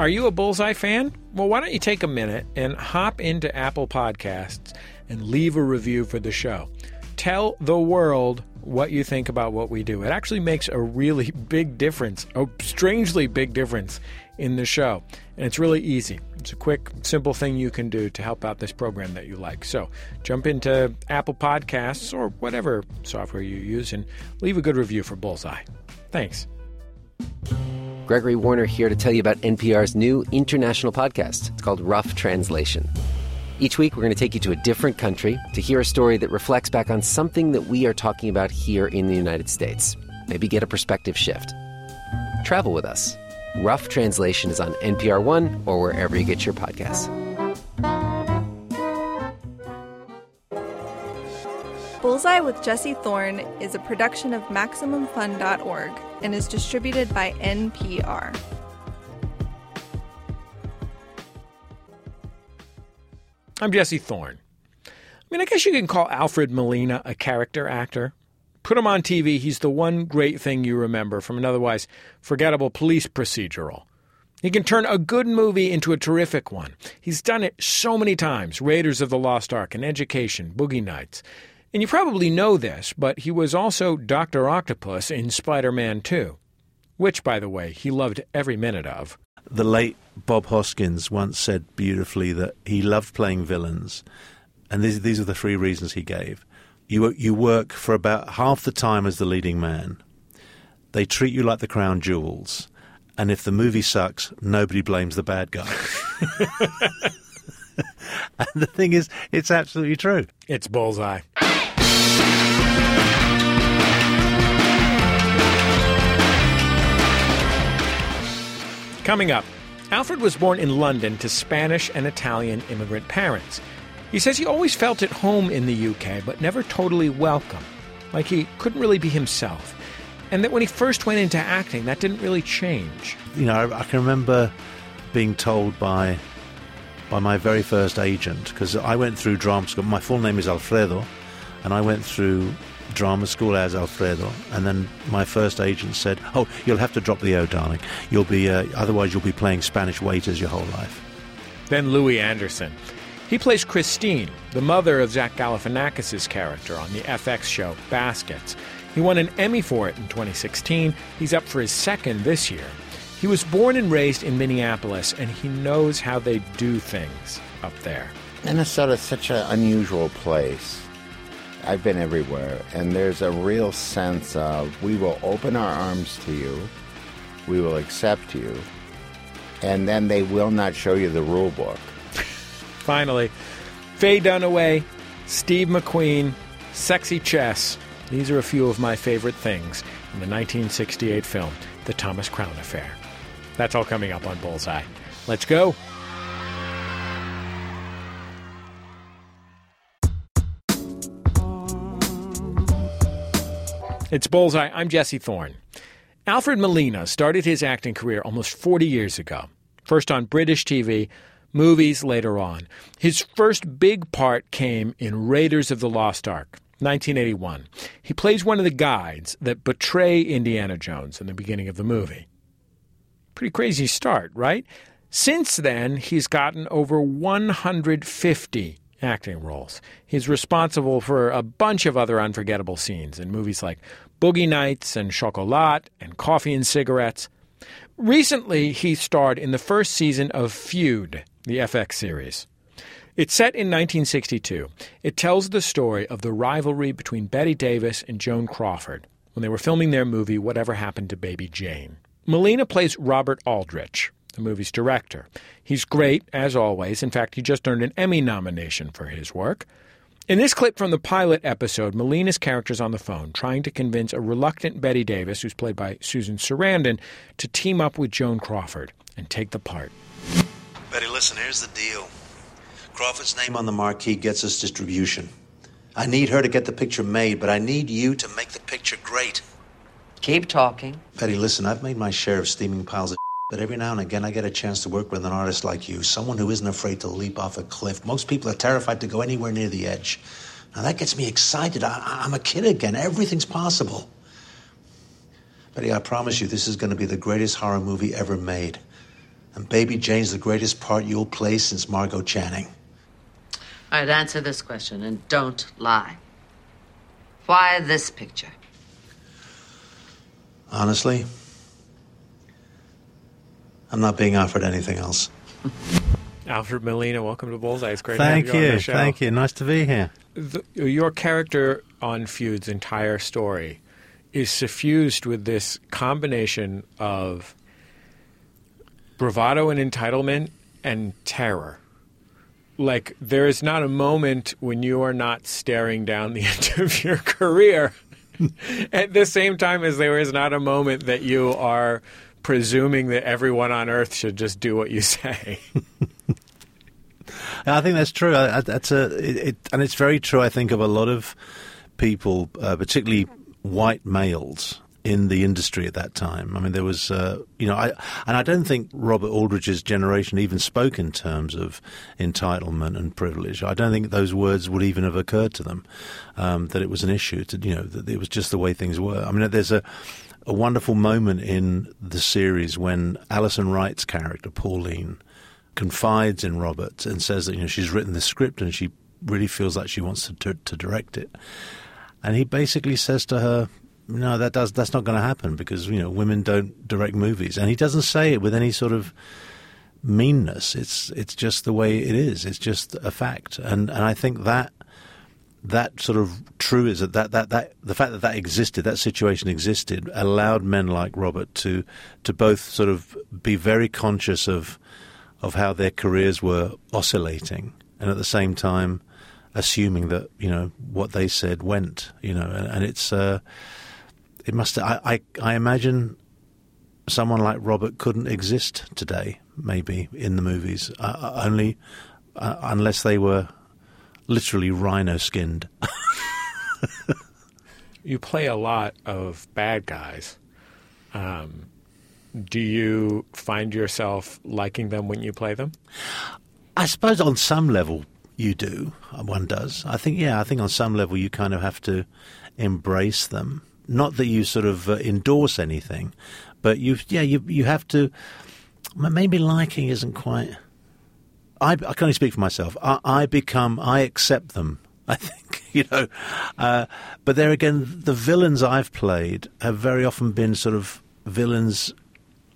Are you a Bullseye fan? Well, why don't you take a minute and hop into Apple Podcasts and leave a review for the show? Tell the world what you think about what we do. It actually makes a really big difference, a strangely big difference in the show. And it's really easy. It's a quick, simple thing you can do to help out this program that you like. So jump into Apple Podcasts or whatever software you use and leave a good review for Bullseye. Thanks. Gregory Warner here to tell you about NPR's new international podcast. It's called Rough Translation. Each week, we're going to take you to a different country to hear a story that reflects back on something that we are talking about here in the United States. Maybe get a perspective shift. Travel with us. Rough Translation is on NPR One or wherever you get your podcasts. Bullseye with Jesse Thorn is a production of MaximumFun.org and is distributed by NPR. I'm Jesse Thorn. I mean, I guess you can call Alfred Molina a character actor. Put him on TV, he's the one great thing you remember from an otherwise forgettable police procedural. He can turn a good movie into a terrific one. He's done it so many times Raiders of the Lost Ark and Education, Boogie Nights. And you probably know this, but he was also Dr. Octopus in Spider Man 2, which, by the way, he loved every minute of. The late Bob Hoskins once said beautifully that he loved playing villains, and these, these are the three reasons he gave. You, you work for about half the time as the leading man. They treat you like the crown jewels. And if the movie sucks, nobody blames the bad guy. and the thing is, it's absolutely true. It's bullseye. Coming up, Alfred was born in London to Spanish and Italian immigrant parents. He says he always felt at home in the UK, but never totally welcome, like he couldn't really be himself. And that when he first went into acting, that didn't really change. You know, I, can remember being told by by my very first agent because I went through drama school. My full name is Alfredo, and I went through drama school as Alfredo. And then my first agent said, "Oh, you'll have to drop the O, darling. You'll be uh, otherwise you'll be playing Spanish waiters your whole life." Then Louie Anderson. He plays Christine, the mother of Zach Galifianakis' character on the FX show Baskets. He won an Emmy for it in 2016. He's up for his second this year. He was born and raised in Minneapolis, and he knows how they do things up there. Minnesota is such an unusual place. I've been everywhere, and there's a real sense of we will open our arms to you, we will accept you, and then they will not show you the rule book. Finally, Faye Dunaway, Steve McQueen, Sexy Chess. These are a few of my favorite things in the 1968 film, The Thomas Crown Affair. That's all coming up on Bullseye. Let's go. It's Bullseye. I'm Jesse Thorn. Alfred Molina started his acting career almost 40 years ago, first on British TV, movies later on. His first big part came in Raiders of the Lost Ark, 1981. He plays one of the guides that betray Indiana Jones in the beginning of the movie. Pretty crazy start, right? Since then, he's gotten over 150 acting roles. He's responsible for a bunch of other unforgettable scenes in movies like Boogie Nights and Chocolat and Coffee and Cigarettes. Recently, he starred in the first season of Feud, the FX series. It's set in 1962. It tells the story of the rivalry between Bette Davis and Joan Crawford when they were filming their movie Whatever Happened to Baby Jane. Molina plays Robert Aldrich, the movie's director. He's great, as always. In fact, he just earned an Emmy nomination for his work. In this clip from the pilot episode, Molina's character's on the phone trying to convince a reluctant Bette Davis, who's played by Susan Sarandon, to team up with Joan Crawford and take the part. Bette, listen, here's the deal. Crawford's name on the marquee gets us distribution. I need her to get the picture made, but I need you to make the picture great. Keep talking. Bette, listen, I've made my share of steaming piles of but every now and again I get a chance to work with an artist like you, someone who isn't afraid to leap off a cliff. Most people are terrified to go anywhere near the edge. Now that gets me excited. I, am a kid again. Everything's possible. Bette, I promise you, this is going to be the greatest horror movie ever made. And Baby Jane's the greatest part you'll play since Margo Channing. All right, answer this question and don't lie. Why this picture? Honestly, I'm not being offered anything else. Alfred Molina, welcome to Bullseye. It's great Thank to have you, on the show. Thank you. Nice to be here. The, your character on Feud's entire story is suffused with this combination of bravado and entitlement and terror. Like, there is not a moment when you are not staring down the end of your career at the same time as there is not a moment that you are presuming that everyone on earth should just do what you say. I think that's true. I, I, that's a, it, it, and it's very true. I think of a lot of people, uh, particularly white males in the industry at that time. I mean, there was, uh, you know, I and I don't think Robert Aldrich's generation even spoke in terms of entitlement and privilege. I don't think those words would even have occurred to them um, that it was an issue. To you know, that it was just the way things were. I mean, there's a a wonderful moment in the series when Alison Wright's character Pauline confides in Robert and says that you know she's written the script and she really feels like she wants to, to, to direct it, and he basically says to her, "No, that does that's not going to happen because you know women don't direct movies," and he doesn't say it with any sort of meanness. It's it's just the way it is. It's just a fact, and and I think that that sort of true is that, that, that, that the fact that that existed, that situation existed, allowed men like Robert to to both sort of be very conscious of of how their careers were oscillating, and at the same time assuming that you know what they said went, you know, and, and it's uh, it must. I, I I imagine someone like Robert couldn't exist today, maybe in the movies, uh, only uh, unless they were literally rhino skinned. you play a lot of bad guys. Um, do you find yourself liking them when you play them? I suppose on some level you do. One does. I think, yeah, I think on some level you kind of have to embrace them. Not that you sort of uh, endorse anything, but you, yeah, you you have to. Maybe liking isn't quite. I, I can only speak for myself. I, I become, I accept them. I think you know, uh, but there again, the villains I've played have very often been sort of villains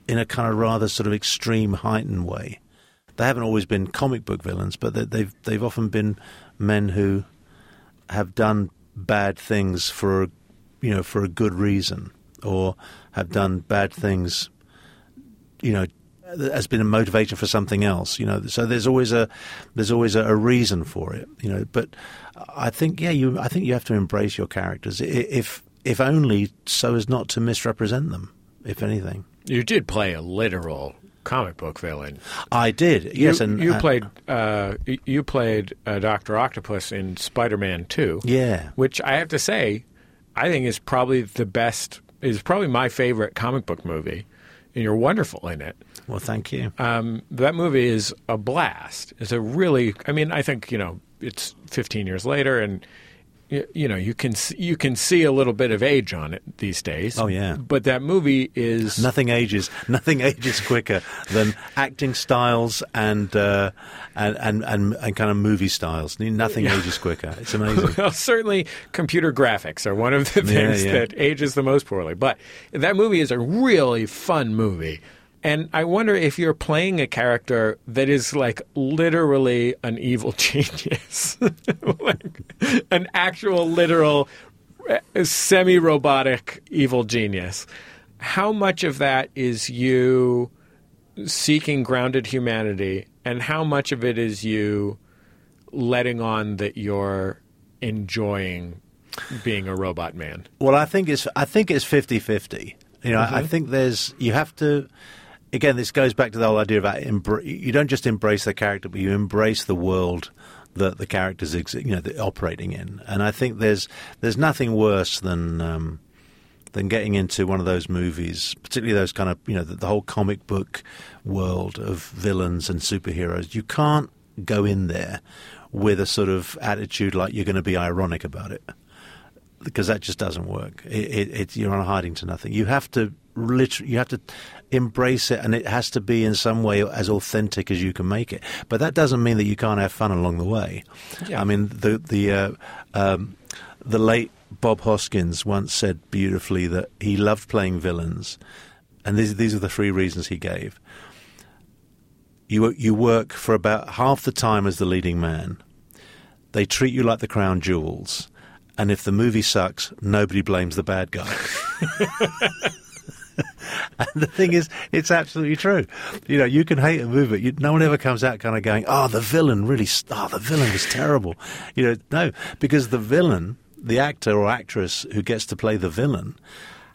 in a kind of rather sort of extreme, heightened way. They haven't always been comic book villains, but they, they've they've often been men who have done bad things for, you know, for a good reason, or have done bad things, you know, has been a motivation for something else, you know. So there's always a there's always a, a, reason for it, you know. But I think yeah, you I think you have to embrace your characters, if if only so as not to misrepresent them, if anything. You did play a literal comic book villain. I did, yes, you, and you uh, played uh, you played uh, Doctor Octopus in Spider Man Two. Yeah, which I have to say, I think is probably the best. Is probably my favorite comic book movie, and you're wonderful in it. Well, thank you. Um, that movie is a blast. It's a really. I mean, I think you know it's 15 years later, and you, you know you can you can see a little bit of age on it these days. Oh yeah. But that movie is nothing ages. Nothing ages quicker than acting styles and uh, and, and and and kind of movie styles. Nothing yeah. ages quicker. It's amazing. well, certainly computer graphics are one of the things yeah, yeah. that ages the most poorly. But that movie is a really fun movie. And I wonder if you're playing a character that is like literally an evil genius, like an actual, literal, semi robotic evil genius. How much of that is you seeking grounded humanity, and how much of it is you letting on that you're enjoying being a robot man? Well, I think it's I think it's 50-50. You know, Mm-hmm. I think there's you have to again, this goes back to the whole idea about embr- you don't just embrace the character, but you embrace the world that the characters ex- you know operating in. And I think there's there's nothing worse than um, than getting into one of those movies, particularly those kind of you know the, the whole comic book world of villains and superheroes. You can't go in there with a sort of attitude like you're going to be ironic about it because that just doesn't work. It, it, it, you're on a hiding to nothing. You have to literally you have to embrace it, and it has to be in some way as authentic as you can make it. But that doesn't mean that you can't have fun along the way. Yeah. I mean, the the uh, um, the late Bob Hoskins once said beautifully that he loved playing villains, and these these are the three reasons he gave. You you work for about half the time as the leading man. They treat you like the crown jewels, and if the movie sucks, nobody blames the bad guy. and the thing is, it's absolutely true. You know, you can hate a movie. You, no one ever comes out kind of going, "Oh, the villain really. Oh, the villain was terrible." You know, no, because the villain, the actor or actress who gets to play the villain,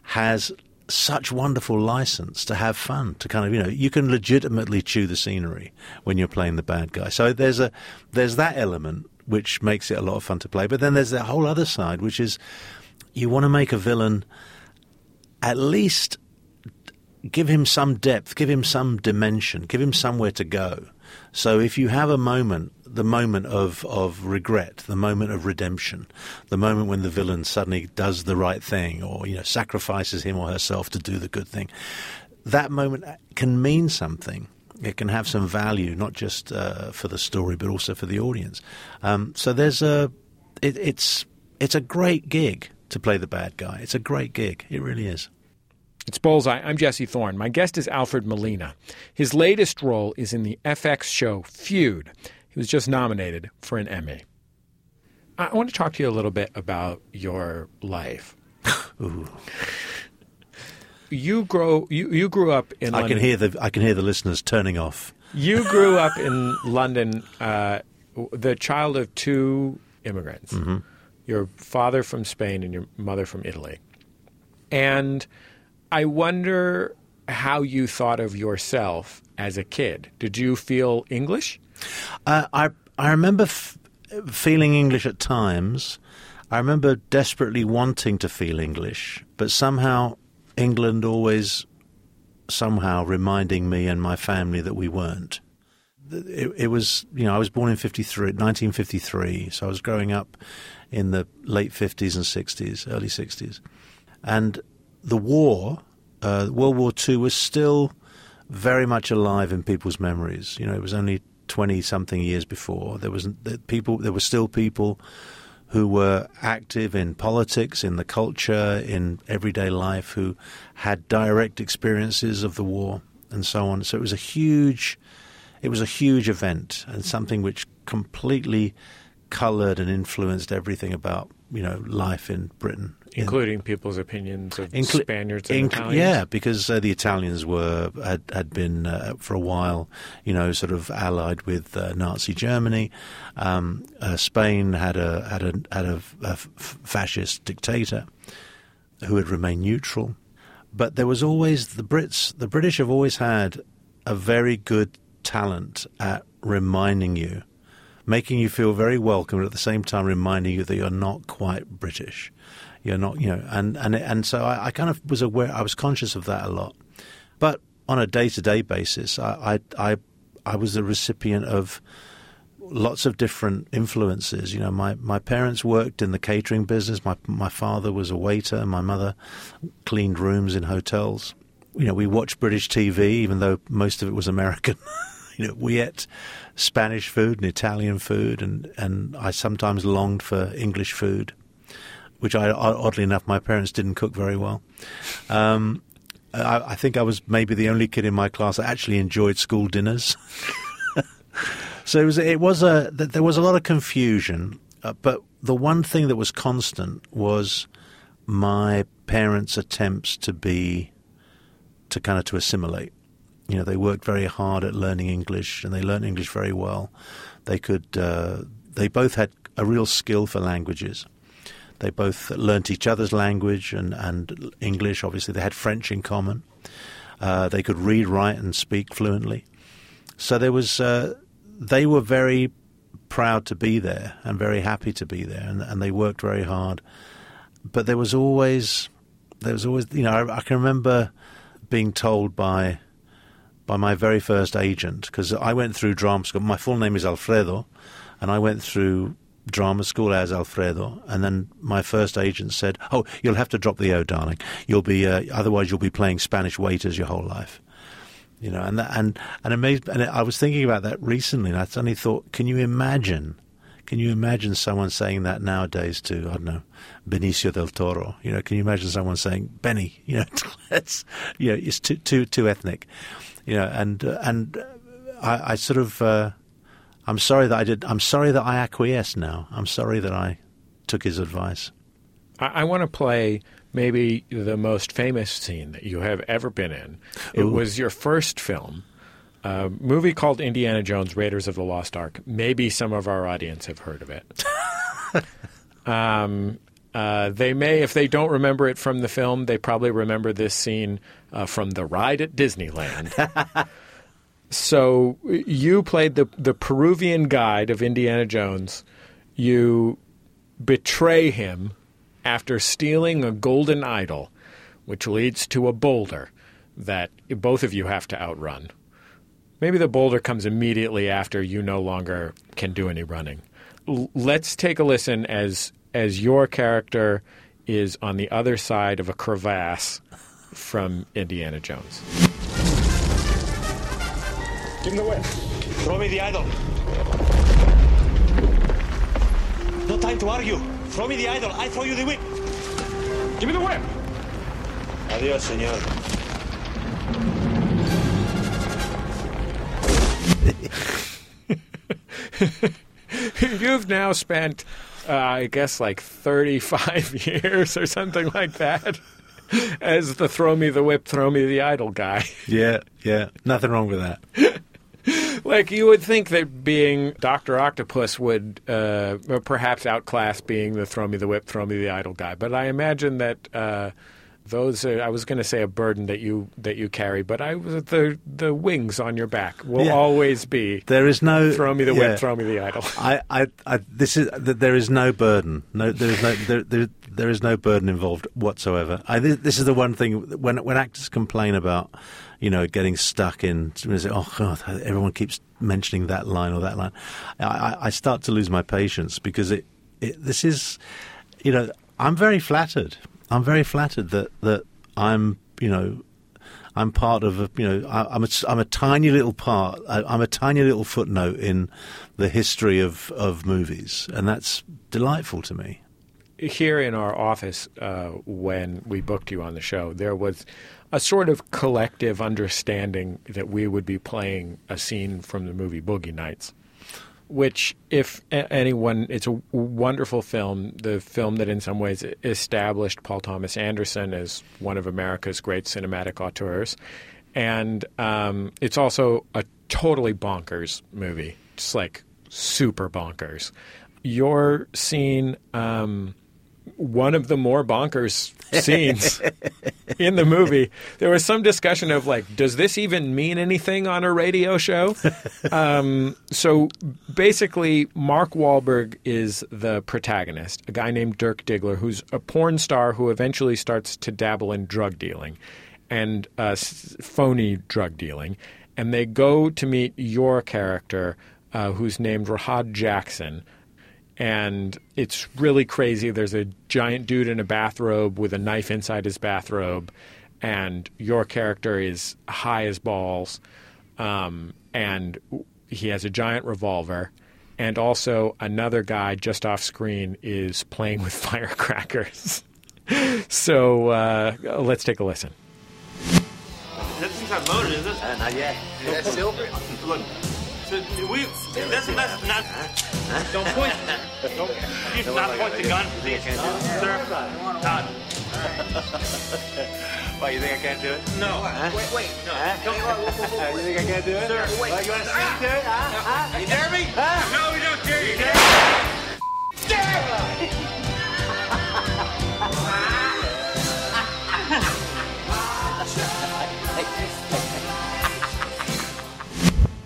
has such wonderful license to have fun to kind of you know you can legitimately chew the scenery when you're playing the bad guy so there's a there's that element which makes it a lot of fun to play but then there's that whole other side which is you want to make a villain at least give him some depth, give him some dimension, give him somewhere to go. So if you have a moment, the moment of, of regret, the moment of redemption, the moment when the villain suddenly does the right thing or you know sacrifices him or herself to do the good thing, that moment can mean something. It can have some value, not just uh, for the story, but also for the audience. Um, so there's a, it, it's it's a great gig to play the bad guy. It's a great gig. It really is. It's Bullseye. I'm Jesse Thorn. My guest is Alfred Molina. His latest role is in the FX show Feud. He was just nominated for an Emmy. I want to talk to you a little bit about your life. Ooh. You grow. You, you grew up in. I London. can hear the I can hear the listeners turning off. You grew up in London, uh, the child of two immigrants. Your father from Spain and your mother from Italy. And I wonder how you thought of yourself as a kid. Did you feel English? Uh, I I remember f- feeling English at times. I remember desperately wanting to feel English, but somehow England always somehow reminding me and my family that we weren't. It, it was, you know, I was born in 53, 1953, so I was growing up in the late 50s and 60s, early 60s. And the war, uh, World War II, was still very much alive in people's memories. You know, it was only 20 something years before. There was people, there were still people who were active in politics, in the culture, in everyday life, who had direct experiences of the war and so on. So it was a huge, it was a huge event and something which completely coloured and influenced everything about you know life in Britain, In- Including people's opinions of Spaniards and inc- Italians? Yeah, because uh, the Italians were had had been uh, for a while, you know, sort of allied with uh, Nazi Germany. Um, uh, Spain had a had a had a, a fascist dictator who had remained neutral, but there was always the Brits. The British have always had a very good talent at reminding you. Making you feel very welcome, but at the same time reminding you that you're not quite British you're not, you know, and and and so I, I kind of was aware, I was conscious of that a lot, but on a day to day basis, I, I I I was the recipient of lots of different influences. You know, my my parents worked in the catering business. My my father was a waiter, and my mother cleaned rooms in hotels. You know, we watched British TV, even though most of it was American. you know, we ate Spanish food and Italian food, and and I sometimes longed for English food which I oddly enough my parents didn't cook very well. Um, I, I, think I was maybe the only kid in my class that actually enjoyed school dinners. so it was it was a there was a lot of confusion, uh, but the one thing that was constant was my parents' attempts to be to kind of to assimilate. You know, they worked very hard at learning English, and they learned English very well. They could. Uh, they both had a real skill for languages. They both learnt each other's language and, and English. Obviously, they had French in common. Uh, they could read, write, and speak fluently. So there was. Uh, they were very proud to be there and very happy to be there, and, and they worked very hard. But there was always, there was always, you know, I, I can remember being told by by my very first agent because I went through drama school. My full name is Alfredo, and I went through drama school as Alfredo, and then my first agent said, "Oh, you'll have to drop the O, darling. You'll be uh, otherwise you'll be playing Spanish waiters your whole life." You know, and that, and and amazed, and I was thinking about that recently, and I suddenly thought, can you imagine? Can you imagine someone saying that nowadays to I don't know Benicio del Toro? You know, can you imagine someone saying Benny? You know, it's you know it's too too too ethnic. You know, and uh, and I, I sort of uh, I'm sorry that I did. I'm sorry that I acquiesced. Now I'm sorry that I took his advice. I, I want to play maybe the most famous scene that you have ever been in. It Ooh. was your first film, a movie called Indiana Jones: Raiders of the Lost Ark. Maybe some of our audience have heard of it. um, uh, they may, if they don't remember it from the film, they probably remember this scene uh, from the ride at Disneyland. so you played the the Peruvian guide of Indiana Jones. You betray him after stealing a golden idol, which leads to a boulder that both of you have to outrun. Maybe the boulder comes immediately after you no longer can do any running. L- let's take a listen as as your character is on the other side of a crevasse from Indiana Jones. Give me the whip. Throw me the idol. No time to argue. Throw me the idol. I throw you the whip. Give me the whip. Adios, señor. You've now spent, uh, I guess, like 35 years or something like that as the throw me the whip, throw me the idol guy. Yeah, yeah, nothing wrong with that. like, you would think that being Dr. Octopus would uh, perhaps outclass being the throw me the whip, throw me the idol guy. But I imagine that. Uh, those are, I was going to say a burden that you that you carry, but I was the the wings on your back will Yeah. always be. There is no Throw me the yeah. whip, throw me the idol. I, I, I, this is th- there is no burden. No, there is no there, there, there is no burden involved whatsoever. I, this, is the one thing when when actors complain about, you know, getting stuck in. say, Oh God, everyone keeps mentioning that line or that line. I, I, start to lose my patience because it, it. This is, you know, I'm very flattered. I'm very flattered that that I'm, you know, I'm part of a, you know, I, I'm a, I'm a tiny little part. I, I'm a tiny little footnote in the history of, of movies, and that's delightful to me. Here in our office uh, when we booked you on the show, there was a sort of collective understanding that we would be playing a scene from the movie Boogie Nights, which, if anyone, it's a wonderful film. The film that, in some ways, established Paul Thomas Anderson as one of America's great cinematic auteurs, and um, it's also a totally bonkers movie, just like super bonkers. Your scene. Um, one of the more bonkers scenes in the movie. There was some discussion of like, does this even mean anything on a radio show? um, so basically, Mark Wahlberg is the protagonist, a guy named Dirk Diggler, who's a porn star who eventually starts to dabble in drug dealing and uh, s- phony drug dealing. And they go to meet your character, uh, who's named Rahad Jackson and it's really crazy. There's a giant dude in a bathrobe with a knife inside his bathrobe, and your character is high as balls, um, and he has a giant revolver. And also, another guy just off screen is playing with firecrackers. so uh, let's take a listen. That thing's not loaded, is it? Uh, not yet. That's silver. Look. So we, that's not. Don't point. Don't. You do not point the gun, please, sir. Todd. Why, you think I can't do it? No. Wait, wait. No. Don't. you think I can't do it? Sir, wait. you want to speak to it? Huh? Huh? You dare me? No, we don't dare you. Dare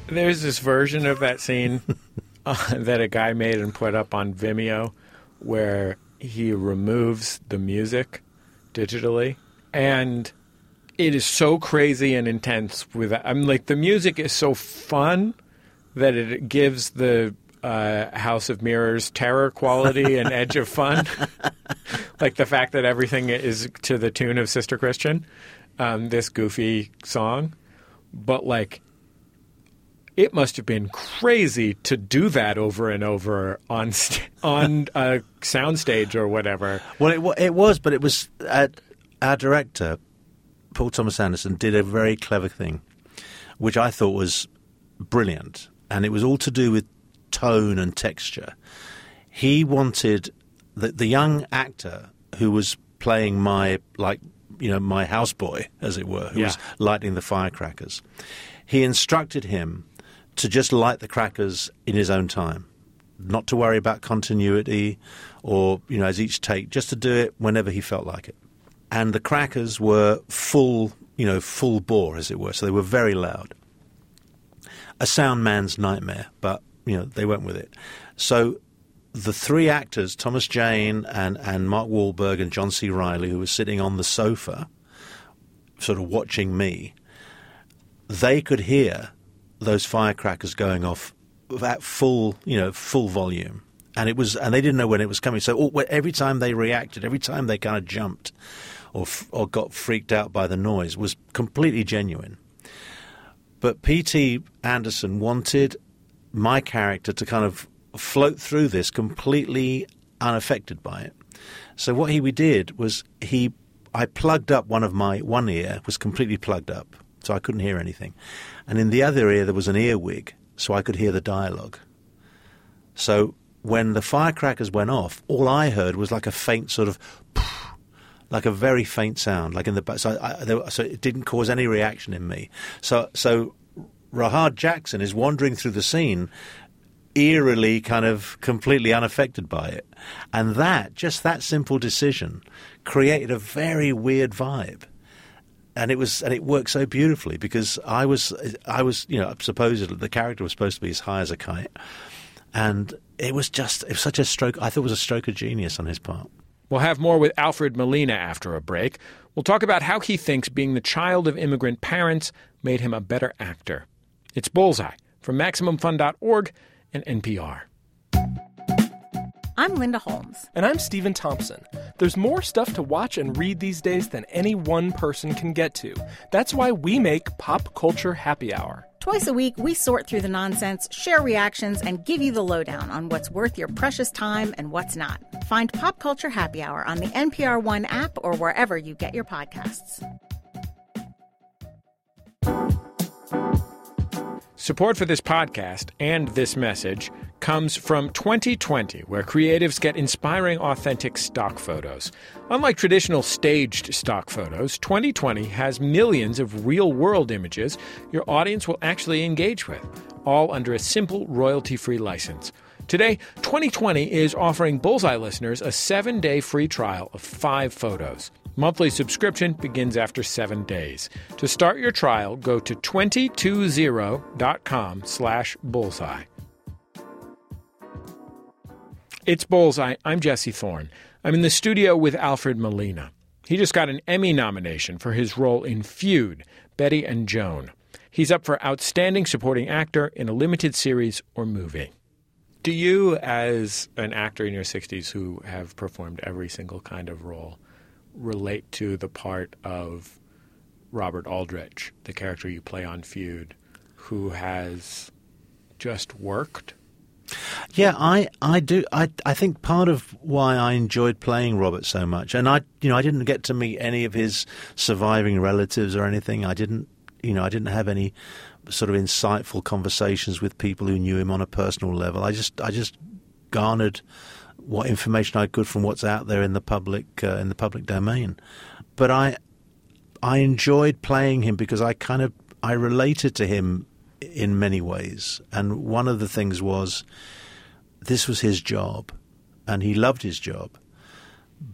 There's this version of that scene uh, that a guy made and put up on Vimeo where he removes the music digitally. And it is so crazy and intense with I'm like the music is so fun that it gives the uh, House of Mirrors terror quality and edge of fun, like the fact that everything is to the tune of Sister Christian, um, this goofy song, but like it must have been crazy to do that over and over on st- on a soundstage or whatever. Well, it, it was, but it was uh, our director, Paul Thomas Anderson, did a very clever thing, which I thought was brilliant, and it was all to do with tone and texture. He wanted the, the young actor who was playing my like you know my houseboy, as it were, who Yeah. was lighting the firecrackers. He instructed him to just light the crackers in his own time, not to worry about continuity or you know as each take, just to do it whenever he felt like it. And the crackers were full, you know, full bore, as it were, so they were very loud. A sound man's nightmare, but you know they went with it. So the three actors, Thomas Jane and, and Mark Wahlberg and John C. Reilly, who were sitting on the sofa, sort of watching me, they could hear those firecrackers going off at full, you know, full volume. And it was, and they didn't know when it was coming. So oh, all, every time they reacted, every time they kind of jumped or or got freaked out by the noise, was completely genuine. But P.T. Anderson wanted my character to kind of float through this completely unaffected by it. So what he we did was he I plugged up one of my one ear was completely plugged up, so I couldn't hear anything. And in the other ear there was an earwig, so I could hear the dialogue. So when the firecrackers went off, all I heard was like a faint sort of like a very faint sound, like in the. So, I, there, so it didn't cause any reaction in me. So, so Rahad Jackson is wandering through the scene, eerily, kind of completely unaffected by it, and that just that simple decision created a very weird vibe. And it was, and it worked so beautifully because I was, I was, you know, supposedly the character was supposed to be as high as a kite, and it was just, it was such a stroke. I thought it was a stroke of genius on his part. We'll have more with Alfred Molina after a break. We'll talk about how he thinks being the child of immigrant parents made him a better actor. It's Bullseye from MaximumFun.org and NPR. I'm Linda Holmes. And I'm Stephen Thompson. There's more stuff to watch and read these days than any one person can get to. That's why we make Pop Culture Happy Hour. Twice a week, we sort through the nonsense, share reactions, and give you the lowdown on what's worth your precious time and what's not. Find Pop Culture Happy Hour on the NPR One app or wherever you get your podcasts. Support for this podcast and this message comes from Twenty20, where creatives get inspiring, authentic stock photos. Unlike traditional staged stock photos, Twenty20 has millions of real world images your audience will actually engage with, all under a simple royalty free license. Today, Twenty20 is offering Bullseye listeners a seven day free trial of five photos. Monthly subscription begins after seven days. To start your trial, go to Twenty20.com slash bullseye. It's Bullseye. I'm Jesse Thorn. I'm in the studio with Alfred Molina. He just got an Emmy nomination for his role in Feud, Bette and Joan. He's up for Outstanding Supporting Actor in a Limited Series or Movie. Do you, as an actor in your 60s who have performed every single kind of role, relate to the part of Robert Aldrich, the character you play on Feud, who has just worked? Yeah, I, I do. I, I think part of why I enjoyed playing Robert so much, and I, you know, I didn't get to meet any of his surviving relatives or anything. I didn't, you know, I didn't have any sort of insightful conversations with people who knew him on a personal level. I just, I just garnered what information I could from what's out there in the public, uh, in the public domain. But I, I enjoyed playing him because I kind of, I related to him in many ways. And one of the things was this was his job, and he loved his job,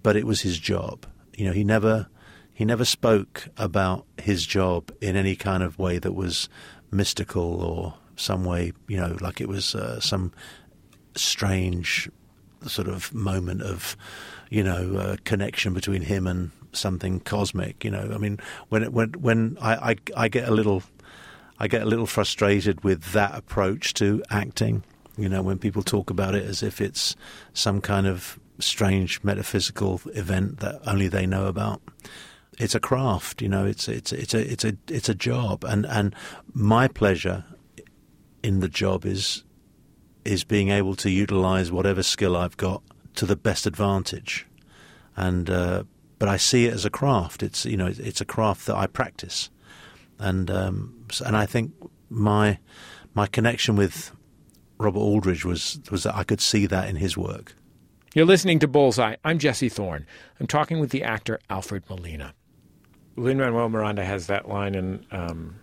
but it was his job. You know, he never he never spoke about his job in any kind of way that was mystical or some way, you know, like it was uh, some strange sort of moment of, you know, uh, connection between him and something cosmic. You know, I mean, when it, when when I, I I get a little I get a little frustrated with that approach to acting. You know, when people talk about it as if it's some kind of strange metaphysical event that only they know about. It's a craft, you know. It's it's it's a it's a it's a job, and and my pleasure in the job is is being able to utilize whatever skill I've got to the best advantage, and uh, but I see it as a craft. It's you know it's a craft that I practice, and um, and I think my my connection with Robert Aldrich was was that I could see that in his work. You're listening to Bullseye. I'm Jesse Thorn. I'm talking with the actor Alfred Molina. Lin Manuel Miranda has that line in um,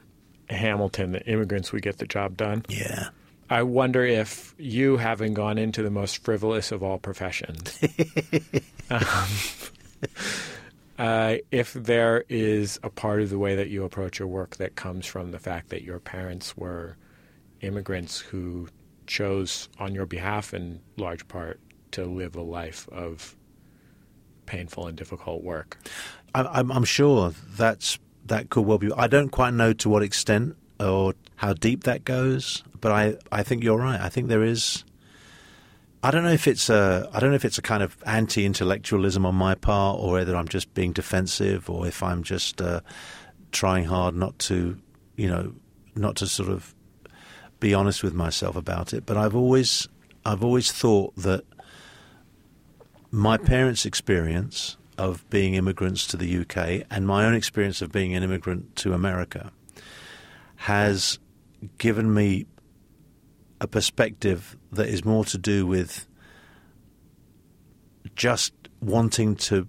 Hamilton "The immigrants, we get the job done. Yeah. I wonder if you, having gone into the most frivolous of all professions, um, uh, if there is a part of the way that you approach your work that comes from the fact that your parents were immigrants who chose on your behalf, in large part, to live a life of painful and difficult work. I'm, I'm sure that's that could well be. I don't quite know to what extent or how deep that goes, but I, I think you're right. I think there is. I don't know if it's a I don't know if it's a kind of anti-intellectualism on my part, or whether I'm just being defensive, or if I'm just uh, trying hard not to, you know, not to sort of be honest with myself about it. But I've always I've always thought that my parents' experience of being immigrants to the UK and my own experience of being an immigrant to America has given me a perspective that is more to do with just wanting to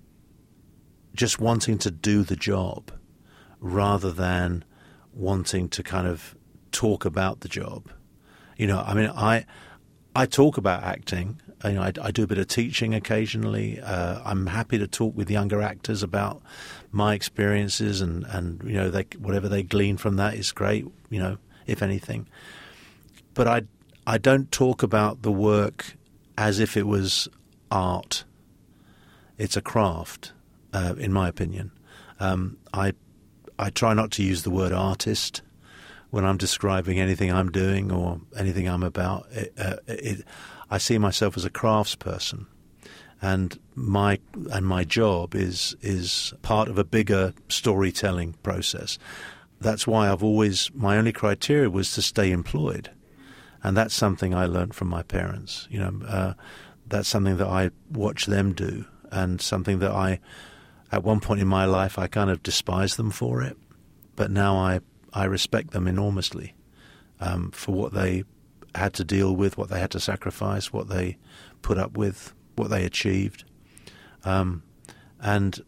just wanting to do the job rather than wanting to kind of talk about the job. You know, I mean, I I talk about acting you know, I, I, do a bit of teaching occasionally. Uh, I'm happy to talk with younger actors about my experiences, and, and you know, they, whatever they glean from that is great. You know, if anything, but I I don't talk about the work as if it was art. It's a craft, uh, in my opinion. Um, I I try not to use the word artist when I'm describing anything I'm doing or anything I'm about. It, uh, it, I see myself as a craftsperson, and my and my job is is part of a bigger storytelling process. That's why I've always my only criteria was to stay employed, and that's something I learned from my parents. You know, uh, that's something that I watch them do, and something that I, at one point in my life, I kind of despised them for it, but now I I respect them enormously um, for what they had to deal with, what they had to sacrifice, what they put up with, what they achieved. Um, and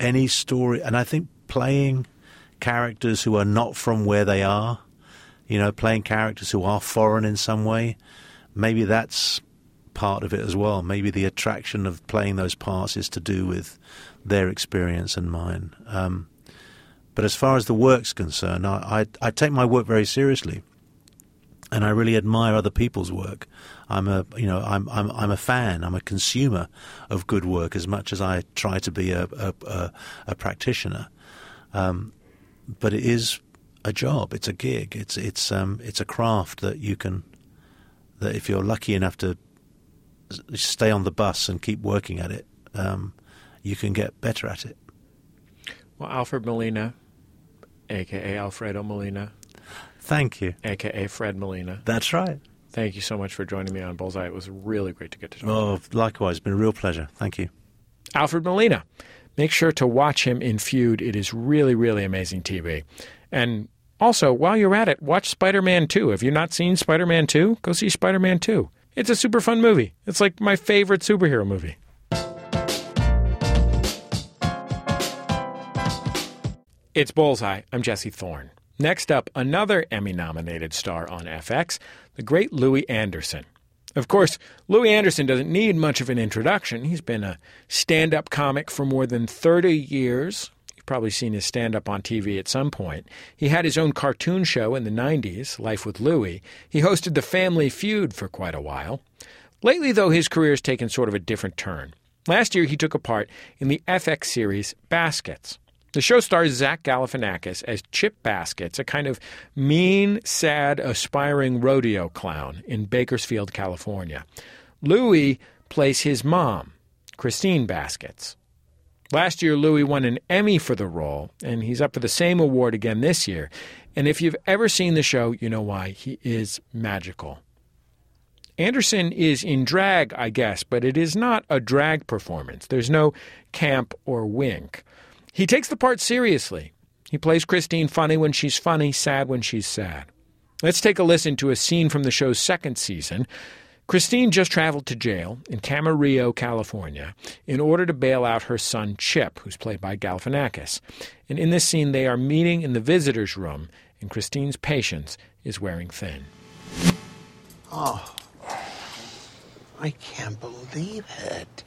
any story, and I think playing characters who are not from where they are, you know, playing characters who are foreign in some way, maybe that's part of it as well. Maybe the attraction of playing those parts is to do with their experience and mine. Um, but as far as the work's concerned, I, I, I take my work very seriously and I really admire other people's work. I'm a you know I'm I'm I'm a fan. I'm a consumer of good work as much as I try to be a a, a, a practitioner. Um, but it is a job. It's a gig. It's it's um, it's a craft that you can that if you're lucky enough to stay on the bus and keep working at it, um, you can get better at it. Well, Alfred Molina, aka Alfredo Molina, Thank you. AKA Fred Molina. That's right. Thank you so much for joining me on Bullseye. It was really great to get to talk. Oh, likewise. It's been a real pleasure. Thank you. Alfred Molina. Make sure to watch him in Feud. It is really, really amazing TV. And also, while you're at it, watch Spider Man 2. If you've not seen Spider Man 2, go see Spider Man 2. It's a super fun movie. It's like my favorite superhero movie. It's Bullseye. I'm Jesse Thorn. Next up, another Emmy nominated star on FX, the great Louie Anderson. Of course, Louie Anderson doesn't need much of an introduction. He's been a stand up comic for more than 30 years. You've probably seen his stand up on TV at some point. He had his own cartoon show in the 90s, Life with Louie. He hosted The Family Feud for quite a while. Lately, though, his career has taken sort of a different turn. Last year, he took a part in the FX series Baskets. The show stars Zach Galifianakis as Chip Baskets, a kind of mean, sad, aspiring rodeo clown in Bakersfield, California. Louie plays his mom, Christine Baskets. Last year, Louie won an Emmy for the role, and he's up for the same award again this year. And if you've ever seen the show, you know why. He is magical. Anderson is in drag, I guess, but it is not a drag performance. There's no camp or wink. He takes the part seriously. He plays Christine funny when she's funny, sad when she's sad. Let's take a listen to a scene from the show's second season. Christine just traveled to jail in Camarillo, California, in order to bail out her son Chip, who's played by Galifianakis. And in this scene, they are meeting in the visitor's room, and Christine's patience is wearing thin. Oh, I can't believe it.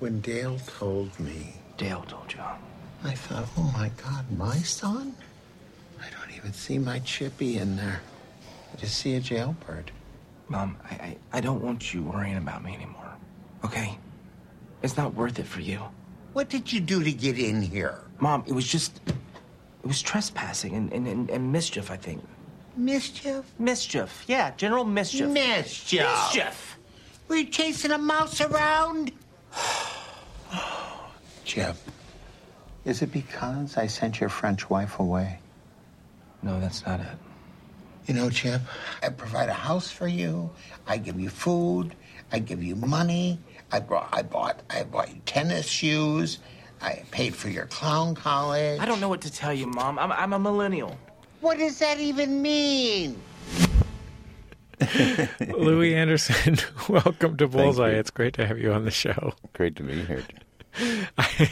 When Dale told me. Dale told you. I thought, oh my God, my son? I don't even see my chippy in there. I just see a jailbird. Mom, I, I, I don't want you worrying about me anymore. Okay? It's not worth it for you. What did you do to get in here? Mom, it was just. It was trespassing and, and, and, and mischief, I think. Mischief? Mischief. Yeah, general mischief. Mischief. Mischief. Were you chasing a mouse around? Chip, is it because I sent your French wife away? No, that's not it. You know, Chip, I provide a house for you. I give you food. I give you money. I brought, I bought, I bought you tennis shoes. I paid for your clown college. I don't know what to tell you, Mom. I'm, I'm a millennial. What does that even mean? Louie Anderson, welcome to Bullseye. It's great to have you on the show. Great to be here.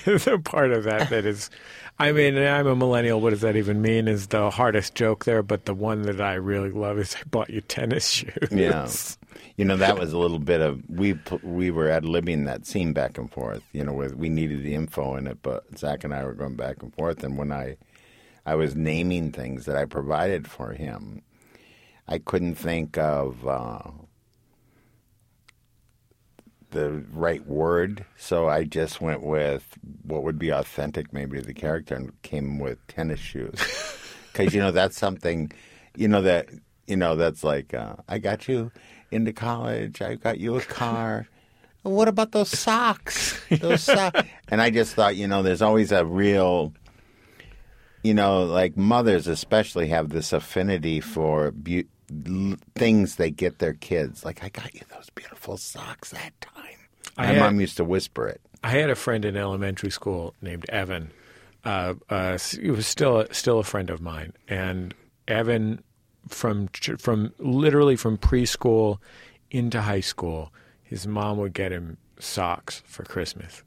the part of that that is, I mean, I'm a millennial. What does that even mean? Is the hardest joke there, but the one that I really love is I bought you tennis shoes. Yeah, you know that was a little bit of we we were ad libbing that scene back and forth. You know, with we needed the info in it, but Zach and I were going back and forth. And when I I was naming things that I provided for him, I couldn't think of. Uh, the right word, so I just went with what would be authentic, maybe to the character, and came with tennis shoes. Because you know that's something, you know that you know that's like uh, I got you into college, I got you a car. what about those socks? Those socks. and I just thought, you know, there's always a real, you know, like mothers especially have this affinity for be- things they get their kids. Like I got you those beautiful socks that time. My had- mom used to whisper it. I had a friend in elementary school named Evan. Uh, uh, he was still still a friend of mine, and Evan from from literally from preschool into high school, his mom would get him socks for Christmas,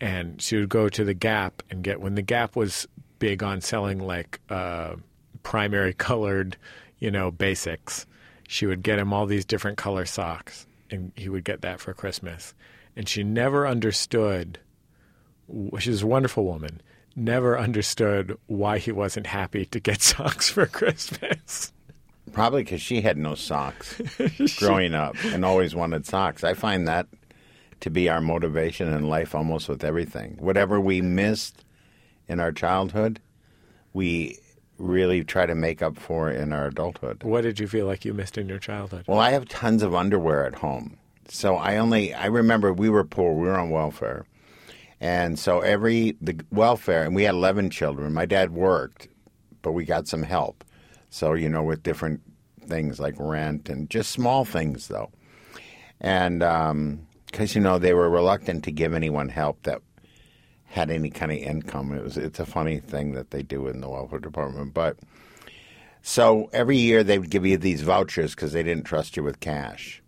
and she would go to the Gap and get when the Gap was big on selling like uh, primary colored, you know, basics. She would get him all these different color socks, and he would get that for Christmas. And she never understood. She's a wonderful woman. Never understood why he wasn't happy to get socks for Christmas. Probably because she had no socks growing up and always wanted socks. I find that to be our motivation in life almost with everything. Whatever we missed in our childhood, we really try to make up for in our adulthood. What did you feel like you missed in your childhood? Well, I have tons of underwear at home. So I only I remember we were poor, we were on welfare. And so every the welfare and we had 11 children. My dad worked, but we got some help. So, you know, with different things like rent and just small things though. And um cuz you know they were reluctant to give anyone help that had any kind of income. It was it's a funny thing that they do in the welfare department, but so every year they would give you these vouchers because they didn't trust you with cash.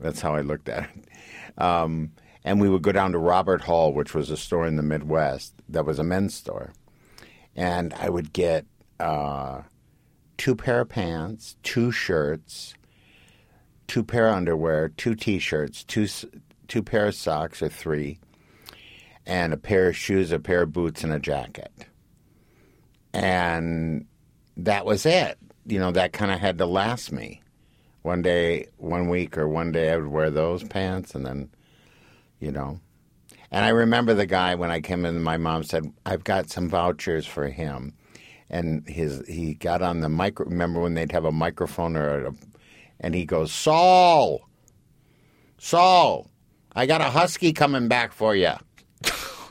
That's how I looked at it. Um, and we would go down to Robert Hall, which was a store in the Midwest that was a men's store. And I would get uh, two pair of pants, two shirts, two pair of underwear, two t-shirts, two two pair of socks or three, and a pair of shoes, a pair of boots, and a jacket. And that was it. You know, that kind of had to last me. One day, one week, or one day I would wear those pants, and then, you know. And I remember the guy when I came in. My mom said, "I've got some vouchers for him," and his he got on the micro. Remember when they'd have a microphone or a, and he goes, "Saul, Saul, I got a husky coming back for you."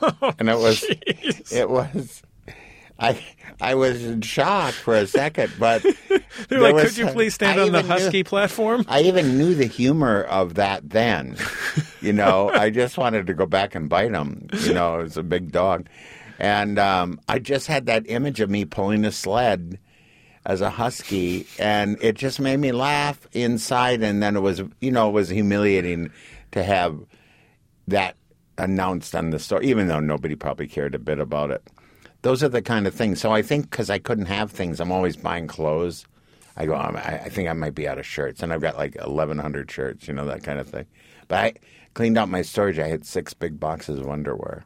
and it was it was I I was in shock for a second, but They're there like, could you please stand I on the even knew- husky platform? I even knew the humor of that then. You know, I just wanted to go back and bite him. You know, it was a big dog. And um, I just had that image of me pulling a sled as a husky, and it just made me laugh inside. And then it was, you know, it was humiliating to have that announced on the store, even though nobody probably cared a bit about it. Those are the kind of things. So I think because I couldn't have things, I'm always buying clothes. I go, "Um, I, I think I might be out of shirts, and I've got like 1,100 shirts, you know, that kind of thing. But I cleaned out my storage. I had six big boxes of underwear.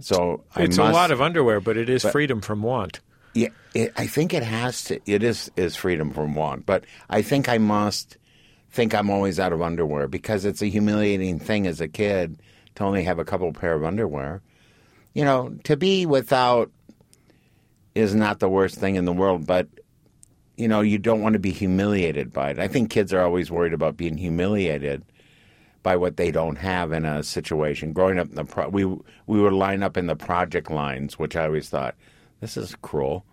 So I it's must, a lot of underwear, but it is but- freedom from want. yeah, it, I think it has to. It is is freedom from want, but I think I must think I'm always out of underwear because it's a humiliating thing as a kid to only have a couple pair of underwear. You know, to be without is not the worst thing in the world, but you know, you don't want to be humiliated by it. I think kids are always worried about being humiliated by what they don't have in a situation. Growing up in the pro- we we would line up in the project lines, which I always thought this is cruel,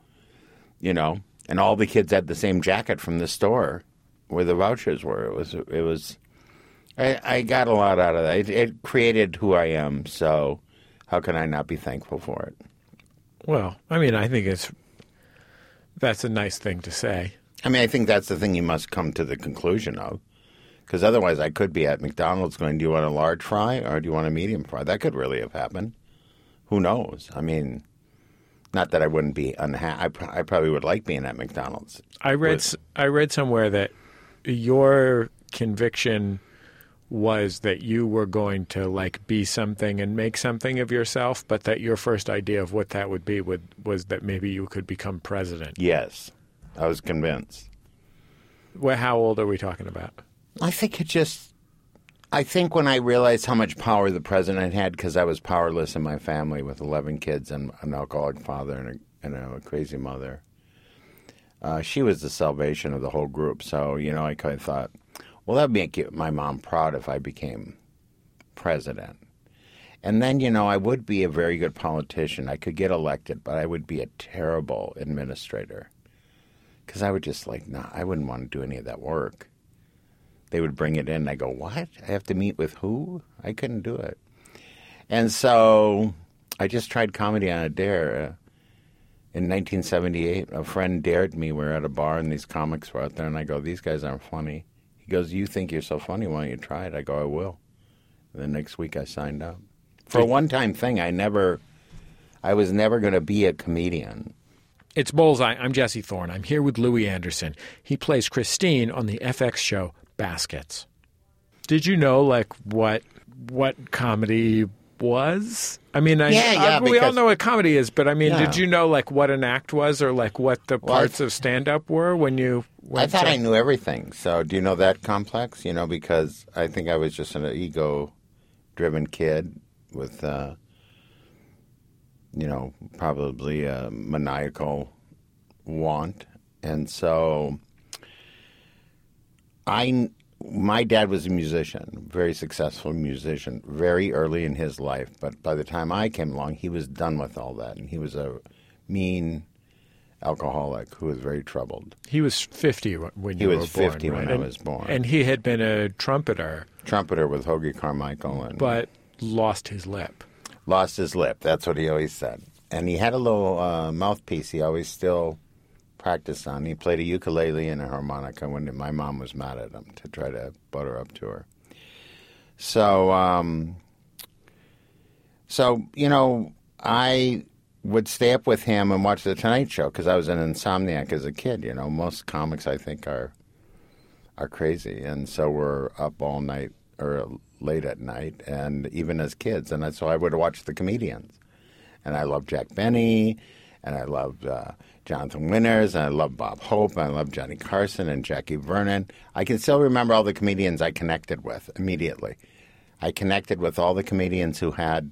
you know. And all the kids had the same jacket from the store where the vouchers were. It was it was. I, I got a lot out of that. It, it created who I am. So how can I not be thankful for it? Well, I mean, I think it's that's a nice thing to say. I mean, I think that's the thing you must come to the conclusion of. Because otherwise, I could be at McDonald's going, Do you want a large fry or do you want a medium fry? That could really have happened. Who knows? I mean, not that I wouldn't be unhappy. I, pr- I probably would like being at McDonald's. I read With- I read somewhere that your conviction was that you were going to like be something and make something of yourself, but that your first idea of what that would be would was that maybe you could become president. Yes, I was convinced. Well, how old are we talking about? I think it just. I think when I realized how much power the president had, because I was powerless in my family with 11 kids and an alcoholic father and a, and a crazy mother, uh, she was the salvation of the whole group. So, you know, I kind of thought, well, that would make my mom proud if I became president. And then, you know, I would be a very good politician. I could get elected, but I would be a terrible administrator. Because I would just like, nah, I wouldn't want to do any of that work they would bring it in. I go, what? I have to meet with who? I couldn't do it. And so I just tried comedy on a dare. In 1978, a friend dared me. We were at a bar and these comics were out there, and I go, these guys aren't funny. He goes, you think you're so funny? Why don't you try it? I go, I will. And the next week I signed up. For a one-time thing, I never, I was never going to be a comedian. It's Bullseye. I'm Jesse Thorn. I'm here with Louie Anderson. He plays Christine on the FX show Baskets. Did you know like what what comedy was? I mean, I, Yeah, yeah, I- we all know what comedy is, but I mean, Yeah. did you know like what an act was or like what the Well, parts of stand up were when you I thought to- I knew everything. So, do you know that complex? You know, because I think I was just an ego-driven kid with, uh, you know, probably a maniacal want, and so I. My dad was a musician, very successful musician, very early in his life. But by the time I came along, he was done with all that, and he was a mean alcoholic who was very troubled. He was 50 when He you was were born. 50 when right? I And- was born. And he had been a trumpeter, Trumpeter with Hoagy Carmichael and but lost his lip. lost his lip. That's what he always said. And he had a little uh, mouthpiece he always still practiced on. He played a ukulele and a harmonica when my mom was mad at him to try to butter up to her. So, um, so you know, I would stay up with him and watch the Tonight Show because I was an insomniac as a kid. You know, most comics I think are are crazy, and so we're up all night or late at night, and even as kids, and so I would watch the comedians, and I loved Jack Benny, and I loved uh, Jonathan Winters, and I loved Bob Hope, and I loved Johnny Carson and Jackie Vernon. I can still remember all the comedians I connected with immediately. I connected with all the comedians who had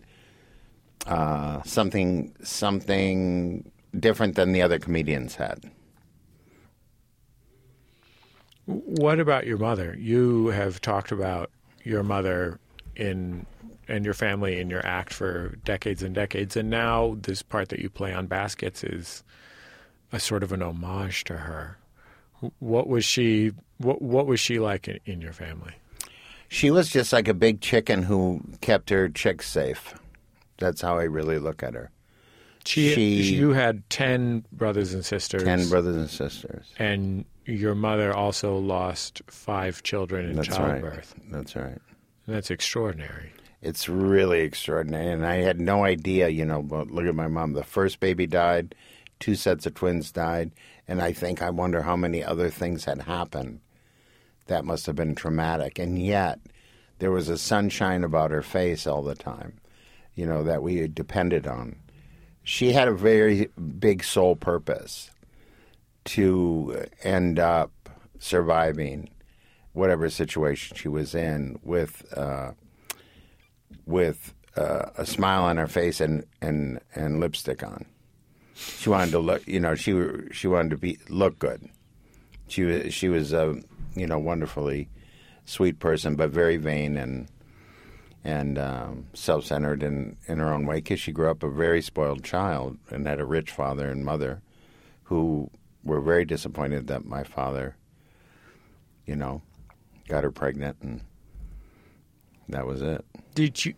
uh, something something different than the other comedians had. What about your mother? You have talked about your mother in and your family in your act for decades and decades, and now this part that you play on baskets is a sort of an homage to her. What was she? What What was she like in, in your family? She was just like a big chicken who kept her chicks safe. That's how I really look at her. She, you had ten brothers and sisters. Ten brothers and sisters. And your mother also lost five children in childbirth. That's childbirth. right. That's right. That's extraordinary. It's really extraordinary, and I had no idea. You know, but look at my mom. The first baby died, two sets of twins died, and I think I wonder how many other things had happened. That must have been traumatic, and yet there was a sunshine about her face all the time. You know that we depended on. She had a very big soul purpose to end up surviving whatever situation she was in with uh, with uh, a smile on her face and, and, and lipstick on. She wanted to look, you know, she she wanted to be look good. She was she was a you know wonderfully sweet person, but very vain and and um, self centered in in her own way because she grew up a very spoiled child and had a rich father and mother who were very disappointed that my father, you know, got her pregnant and that was it. Did you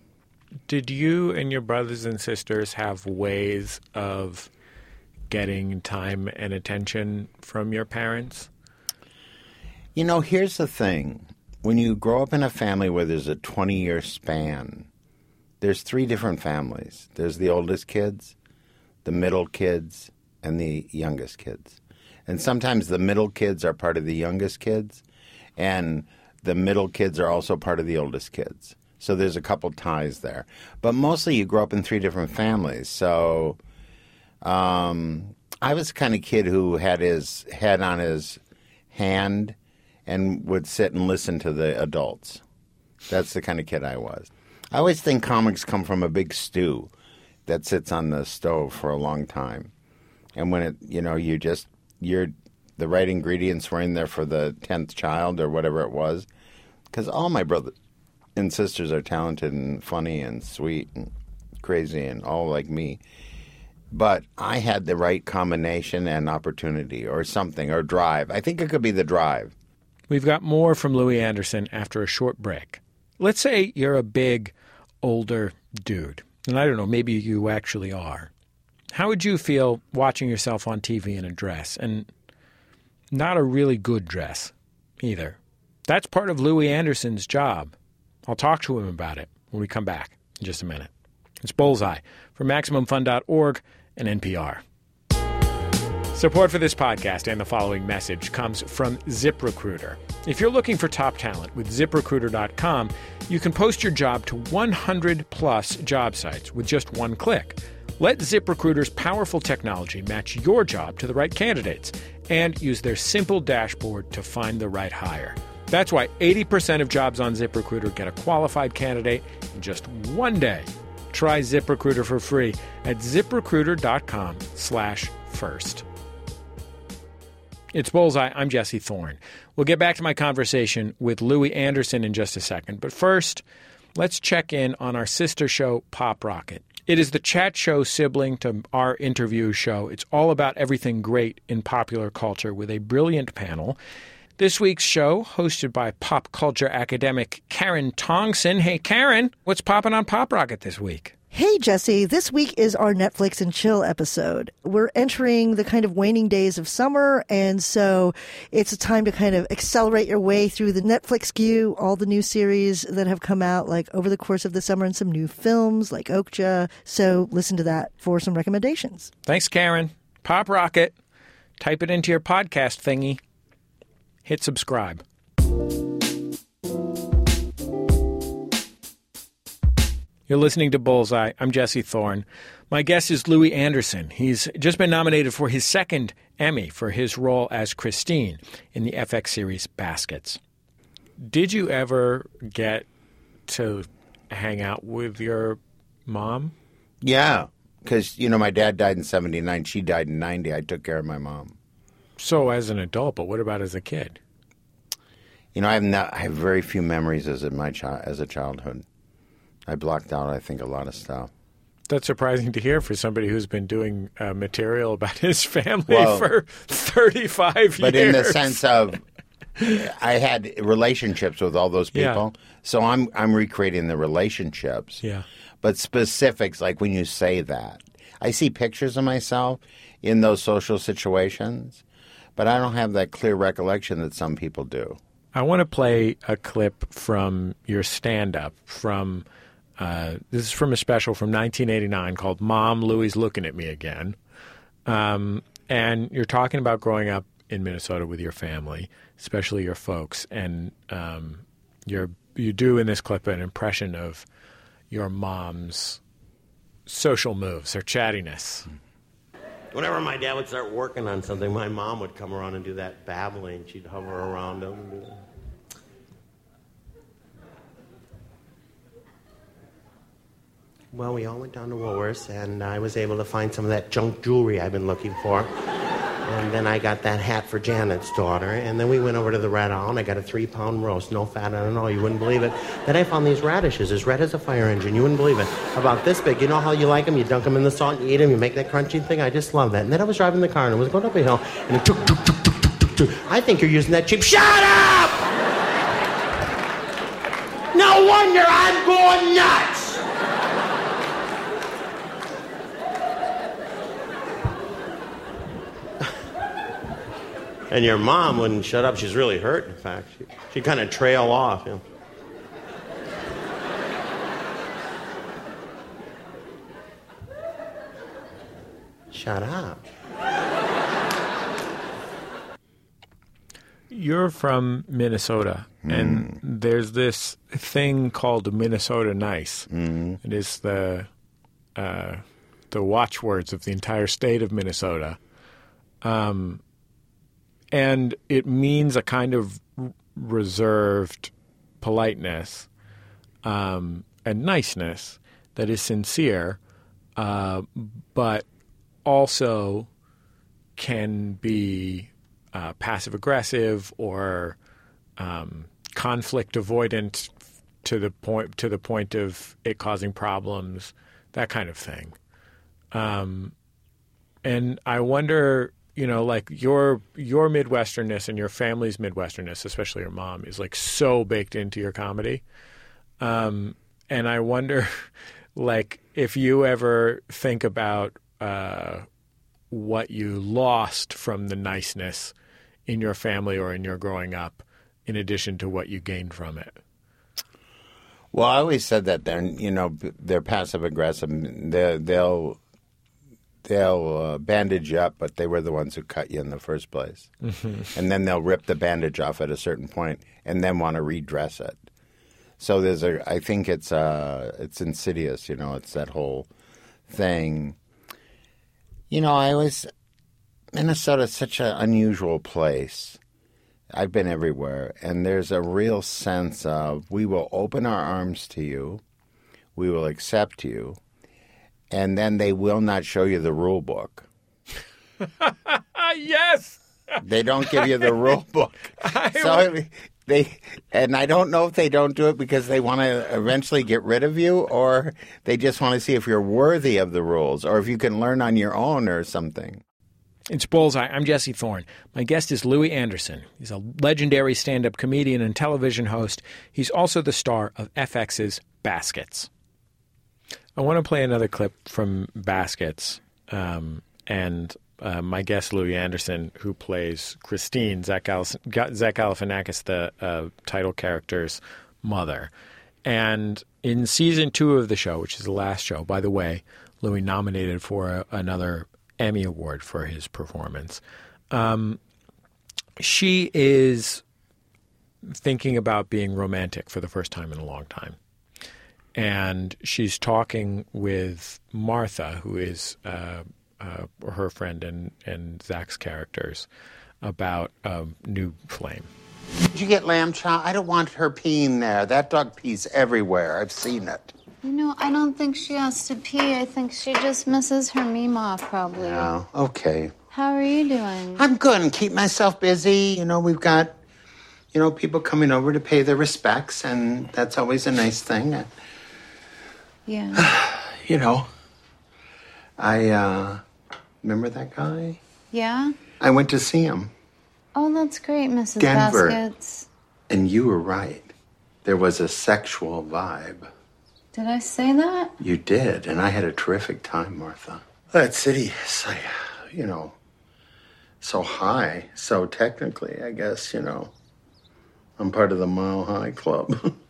did you and your brothers and sisters have ways of getting time and attention from your parents? You know, here's the thing. When you grow up in a family where there's a 20 year span, there's three different families. There's the oldest kids, the middle kids, and the youngest kids. And sometimes the middle kids are part of the youngest kids, and the middle kids are also part of the oldest kids. So there's a couple ties there. But mostly you grow up in three different families. So um, I was the kind of kid who had his head on his hand and would sit and listen to the adults. That's the kind of kid I was. I always think comics come from a big stew that sits on the stove for a long time. And when it, you know, you just, you're, the right ingredients were in there for the 10th child or whatever it was. Because all my brothers and sisters are talented and funny and sweet and crazy and all like me. But I had the right combination and opportunity or something or drive. I think it could be the drive. We've got more from Louie Anderson after a short break. Let's say you're a big, older dude, and I don't know, maybe you actually are. How would you feel watching yourself on TV in a dress, and not a really good dress either? That's part of Louie Anderson's job. I'll talk to him about it when we come back in just a minute. It's Bullseye from MaximumFun.org and NPR. Support for this podcast and the following message comes from ZipRecruiter. If you're looking for top talent with ziprecruiter.com, you can post your job to 100 plus job sites with just one click. Let ZipRecruiter's powerful technology match your job to the right candidates and use their simple dashboard to find the right hire. That's why 80% of jobs on ZipRecruiter get a qualified candidate in just one day. Try ZipRecruiter for free at ziprecruiter.com slash first. It's Bullseye. I'm Jesse Thorn. We'll get back to my conversation with Louie Anderson in just a second. But first, let's check in on our sister show, Pop Rocket. It is the chat show sibling to our interview show. It's all about everything great in popular culture with a brilliant panel. This week's show, hosted by pop culture academic Karen Tongson. Hey, Karen, what's popping on Pop Rocket this week? Hey, Jesse, this week is our Netflix and chill episode. We're entering the kind of waning days of summer, and so it's a time to kind of accelerate your way through the Netflix queue, all the new series that have come out like over the course of the summer, and some new films like Okja. So listen to that for some recommendations. Thanks, Karen. Pop Rocket. Type it into your podcast thingy. Hit subscribe. You're listening to Bullseye. I'm Jesse Thorn. My guest is Louie Anderson. He's just been nominated for his second Emmy for his role as Christine in the FX series Baskets. Did you ever get to hang out with your mom? Yeah, because you know my dad died in '79. She died in '90. I took care of my mom. So as an adult, but what about as a kid? You know, I have not, I have very few memories as in my child as a childhood. I blocked out, I think, a lot of stuff. That's surprising to hear for somebody who's been doing uh, material about his family Well, for 35 years. But in the sense of, I had relationships with all those Yeah. people, so I'm I'm recreating the relationships. Yeah. But specifics, like when you say that, I see pictures of myself in those social situations, but I don't have that clear recollection that some people do. I want to play a clip from your stand up from uh, this is from a special from 1989 called Mom Louie's Looking at Me Again. Um, and you're talking about growing up in Minnesota with your family, especially your folks, and um, you're, you do in this clip an impression of your mom's social moves, her chattiness. Whenever my dad would start working on something, my mom would come around and do that babbling. She'd hover around him. And do that. Well, we all went down to Woolworths, and I was able to find some of that junk jewelry I've been looking for. And then I got that hat for Janet's daughter. And then we went over to the Red Owl, and I got a three pound roast, no fat it at all. You wouldn't believe it. Then I found these radishes, as red as a fire engine. You wouldn't believe it. About this big. You know how you like them? You dunk them in the salt and you eat them. You make that crunchy thing. I just love that. And then I was driving the car, and I was going up a hill, and it took, took, took, took, took, took, took. I think you're using that cheap. Shut up! No wonder I'm going nuts! And your mom wouldn't shut up. She's really hurt, in fact. She, she'd kind of trail off. You know. Shut up. You're from Minnesota, and there's this thing called Minnesota Nice. It is the uh, the watchwords of the entire state of Minnesota, um, and it means a kind of reserved politeness um, and niceness that is sincere, uh, but also can be uh, passive aggressive or um, conflict avoidant to the point to the point of it causing problems, that kind of thing. Um, and I wonder, you know, like your your Midwesternness and your family's Midwesternness, especially your mom, is like so baked into your comedy. Um, and I wonder, like, if you ever think about uh, what you lost from the niceness in your family or in your growing up, in addition to what you gained from it. Well, I always said that they're you know they're passive aggressive. They they'll they'll uh, bandage you up, but they were the ones who cut you in the first place, Mhm. and then they'll rip the bandage off at a certain point, and then want to redress it. So there's a I think it's uh it's insidious. You know, it's that whole thing. You know, I always Minnesota's such an unusual place. I've been everywhere, and there's a real sense of we will open our arms to you, we will accept you, and then they will not show you the rule book. yes. They don't give you the rule book. so they and I don't know if they don't do it because they want to eventually get rid of you or they just want to see if you're worthy of the rules or if you can learn on your own or something. It's Bullseye. I'm Jesse Thorn. My guest is Louie Anderson. He's a legendary stand up comedian and television host. He's also the star of FX's Baskets. I want to play another clip from Baskets. Um, and uh, my guest, Louie Anderson, who plays Christine, Zach, Zach Galifianakis, the uh, title character's mother. And in season two of the show, which is the last show, by the way, Louie nominated for a, another Emmy Award for his performance. Um, she is thinking about being romantic for the first time in a long time. And she's talking with Martha, who is uh, uh, her friend and, and Zach's characters, about a new flame. Did you get lamb chop? I don't want her peeing there. That dog pees everywhere. I've seen it. You know, I don't think she has to pee. I think she just misses her Mima, probably. Oh, okay. How are you doing? I'm good and keep myself busy. You know, we've got, you know, people coming over to pay their respects, and that's always a nice thing. Yeah. You know, I, uh, remember that guy? Yeah? I went to see him, Oh, that's great, Mrs. Denver. Baskets. and you were right. There was a sexual vibe. Did I say that? You did, and I had a terrific time, Martha. That city is, like, you know, so high, so technically, I guess, you know, I'm part of the Mile High Club.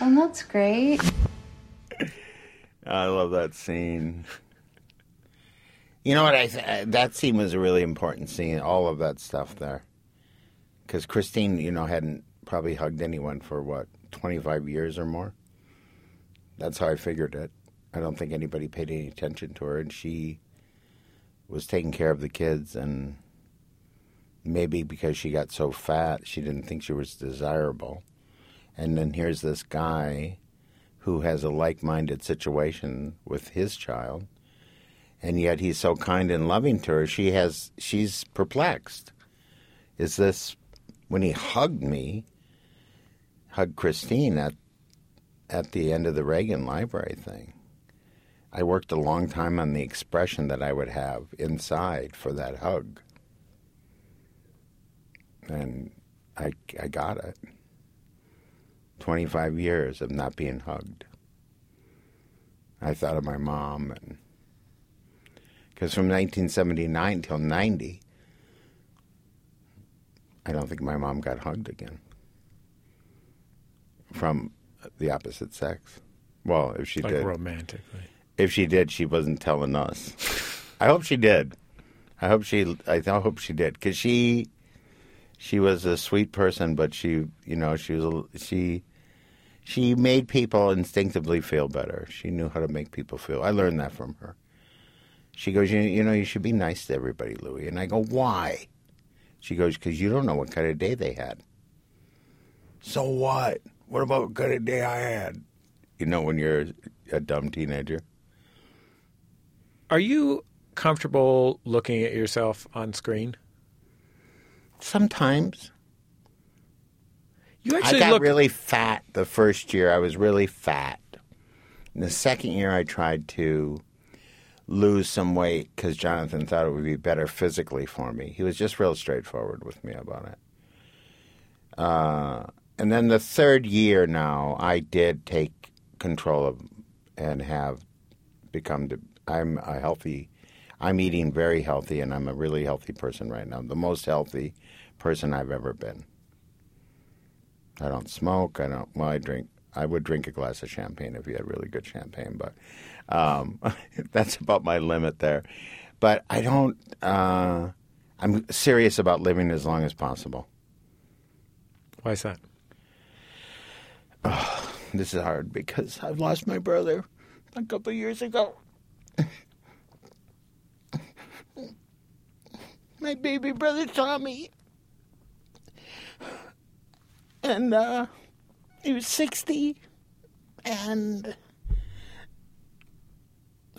Oh, that's great. I love that scene. You know what? I th- uh, that scene was a really important scene. All of that stuff there, because Christine, you know, hadn't probably hugged anyone for what twenty five years or more. That's how I figured it. I don't think anybody paid any attention to her, and she was taking care of the kids, and maybe because she got so fat, she didn't think she was desirable. And then here's this guy who has a like-minded situation with his child and yet he's so kind and loving to her she has she's perplexed. Is this when he hugged me hugged christine at at the end of the reagan library thing i worked a long time on the expression that i would have inside for that hug. And i i got it 25 years of not being hugged. I thought of my mom, and because from 1979 till 90, I don't think my mom got hugged again from the opposite sex. Well, if she Like did, romantically. if she did, she wasn't telling us. I hope she did. I hope she. I th- hope she did because she, she was a sweet person, but she, you know, she was a, she, she made people instinctively feel better. She knew how to make people feel. I learned that from her. She goes, you, you know, you should be nice to everybody, Louie. And I go, why? She goes, because you don't know what kind of day they had. So what? What about what kind of day I had? You know, when you're a dumb teenager. Are you comfortable looking at yourself on screen? Sometimes. You I got look really fat the first year. I was really fat. And the second year, I tried to lose some weight because Jonathan thought it would be better physically for me. He was just real straightforward with me about it. Uh, and then the third year now, I did take control of and have become. I'm a healthy. I'm eating very healthy, and I'm a really healthy person right now. The most healthy person I've ever been. I don't smoke. I don't. Well, I drink. I would drink a glass of champagne if you had really good champagne, but um, that's about my limit there. But I don't. Uh, I'm serious about living as long as possible. Why is that? Oh, this is hard because I've lost my brother a couple of years ago. my baby brother Tommy. And uh, he was 60, and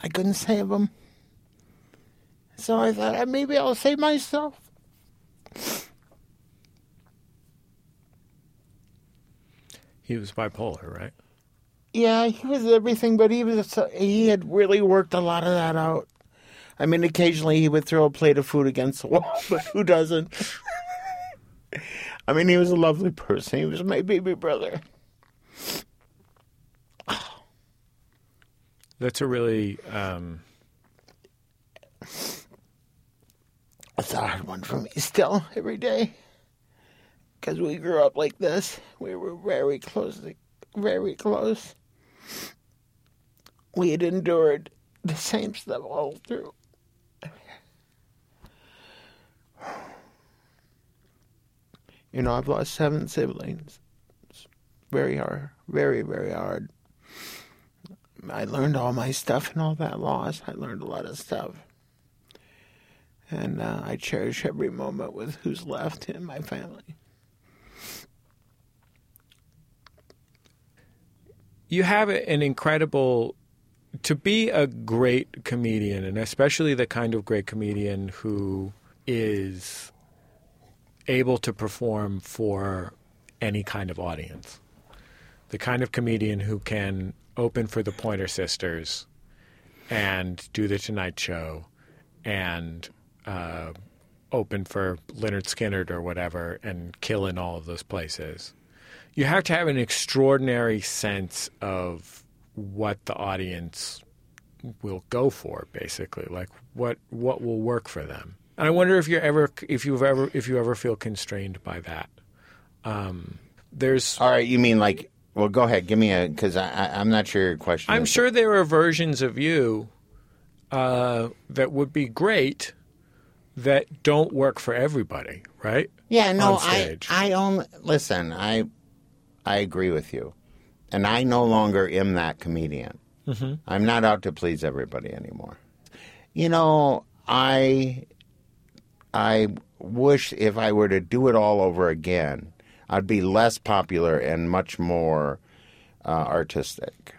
I couldn't save him. So I thought "Uh, maybe I'll save myself. He was bipolar, right? Yeah, he was everything, but he was he had really worked a lot of that out. I mean, occasionally he would throw a plate of food against the wall, but who doesn't? I mean, he was a lovely person. He was my baby brother. That's a really um, It's a hard one for me still every day. Because we grew up like this. We were very close, very close. We had endured the same stuff all through. You know, I've lost seven siblings. It's very hard, very, very hard. I learned all my stuff and all that loss. I learned a lot of stuff. And uh, I cherish every moment with who's left in my family. You have an incredible to be a great comedian, and especially the kind of great comedian who is able to perform for any kind of audience. The kind of comedian who can open for the Pointer Sisters and do the Tonight Show and uh, open for Lynyrd Skynyrd or whatever and kill in all of those places. You have to have an extraordinary sense of what the audience will go for, basically, like what what will work for them. And I wonder if you're ever if you've ever if you ever feel constrained by that. Um, there's all right. You mean like? Well, go ahead. Give me a because I, I I'm not sure your question. I'm sure there are versions of you uh, that would be great that don't work for everybody, right? Yeah, no, I. I only listen. I I agree with you, and I no longer am that comedian. Mhm. I'm not out to please everybody anymore. You know, I I wish if I were to do it all over again, I'd be less popular and much more uh, artistic.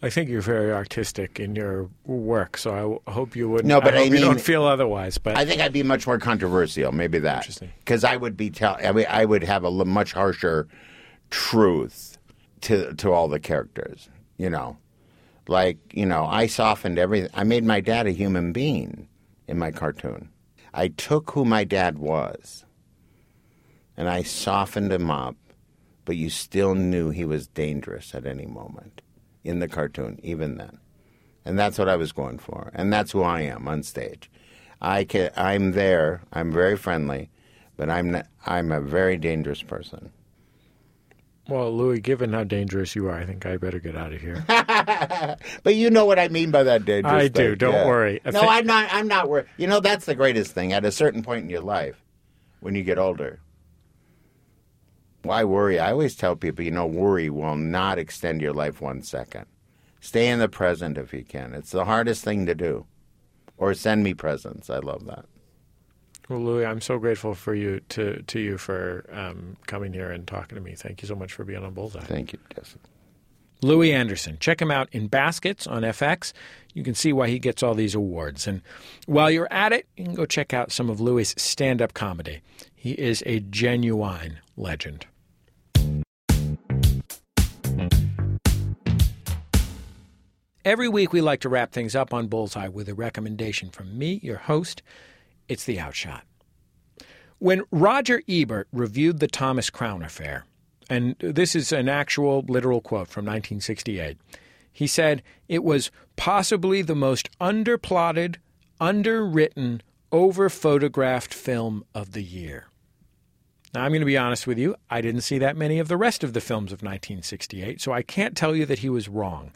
I think you're very artistic in your work, so I hope you wouldn't. No, but I, I mean- you don't feel otherwise. But I think I'd be much more controversial. Maybe that Interesting. because I would be tell. I, mean, I would have a much harsher truth to to all the characters. You know, like you know, I softened everything. I made my dad a human being in my cartoon. I took who my dad was, and I softened him up, but you still knew he was dangerous at any moment in the cartoon, even then. And that's what I was going for. And that's who I am on stage. I can, I'm there. I'm very friendly, but I'm not, I'm a very dangerous person. Well, Louie, given how dangerous you are, I think I better get out of here. But you know what I mean by that dangerous. I do. thing, Don't yeah. worry. No, I'm not. I'm not worried. You know, that's the greatest thing. At a certain point in your life, when you get older, why worry? I always tell people, you know, worry will not extend your life one second. Stay in the present if you can. It's the hardest thing to do. Or send me presents. I love that. Well, Louie, I'm so grateful for you to to you for um, coming here and talking to me. Thank you so much for being on Bullseye. Thank you, Jesse. Louie Anderson. Check him out in Baskets on FX. You can see why he gets all these awards. And while you're at it, you can go check out some of Louie's stand up comedy. He is a genuine legend. Every week, we like to wrap things up on Bullseye with a recommendation from me, your host. It's The Outshot. When Roger Ebert reviewed the Thomas Crown affair, and this is an actual literal quote from 1968, he said it was possibly the most underplotted, underwritten, over photographed film of the year. Now, I'm going to be honest with you, I didn't see that many of the rest of the films of 1968, so I can't tell you that he was wrong.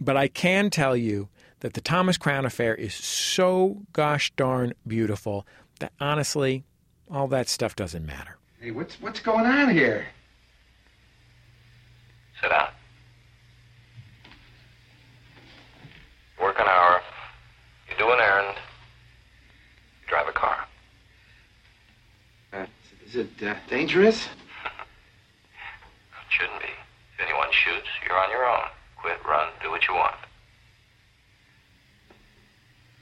But I can tell you that the Thomas Crown affair is so gosh darn beautiful that honestly, all that stuff doesn't matter. Hey, what's what's going on here? Sit down. Work an hour. You do an errand. You drive a car. Uh, is it uh, dangerous? It shouldn't be. If anyone shoots, you're on your own. Quit, run, do what you want.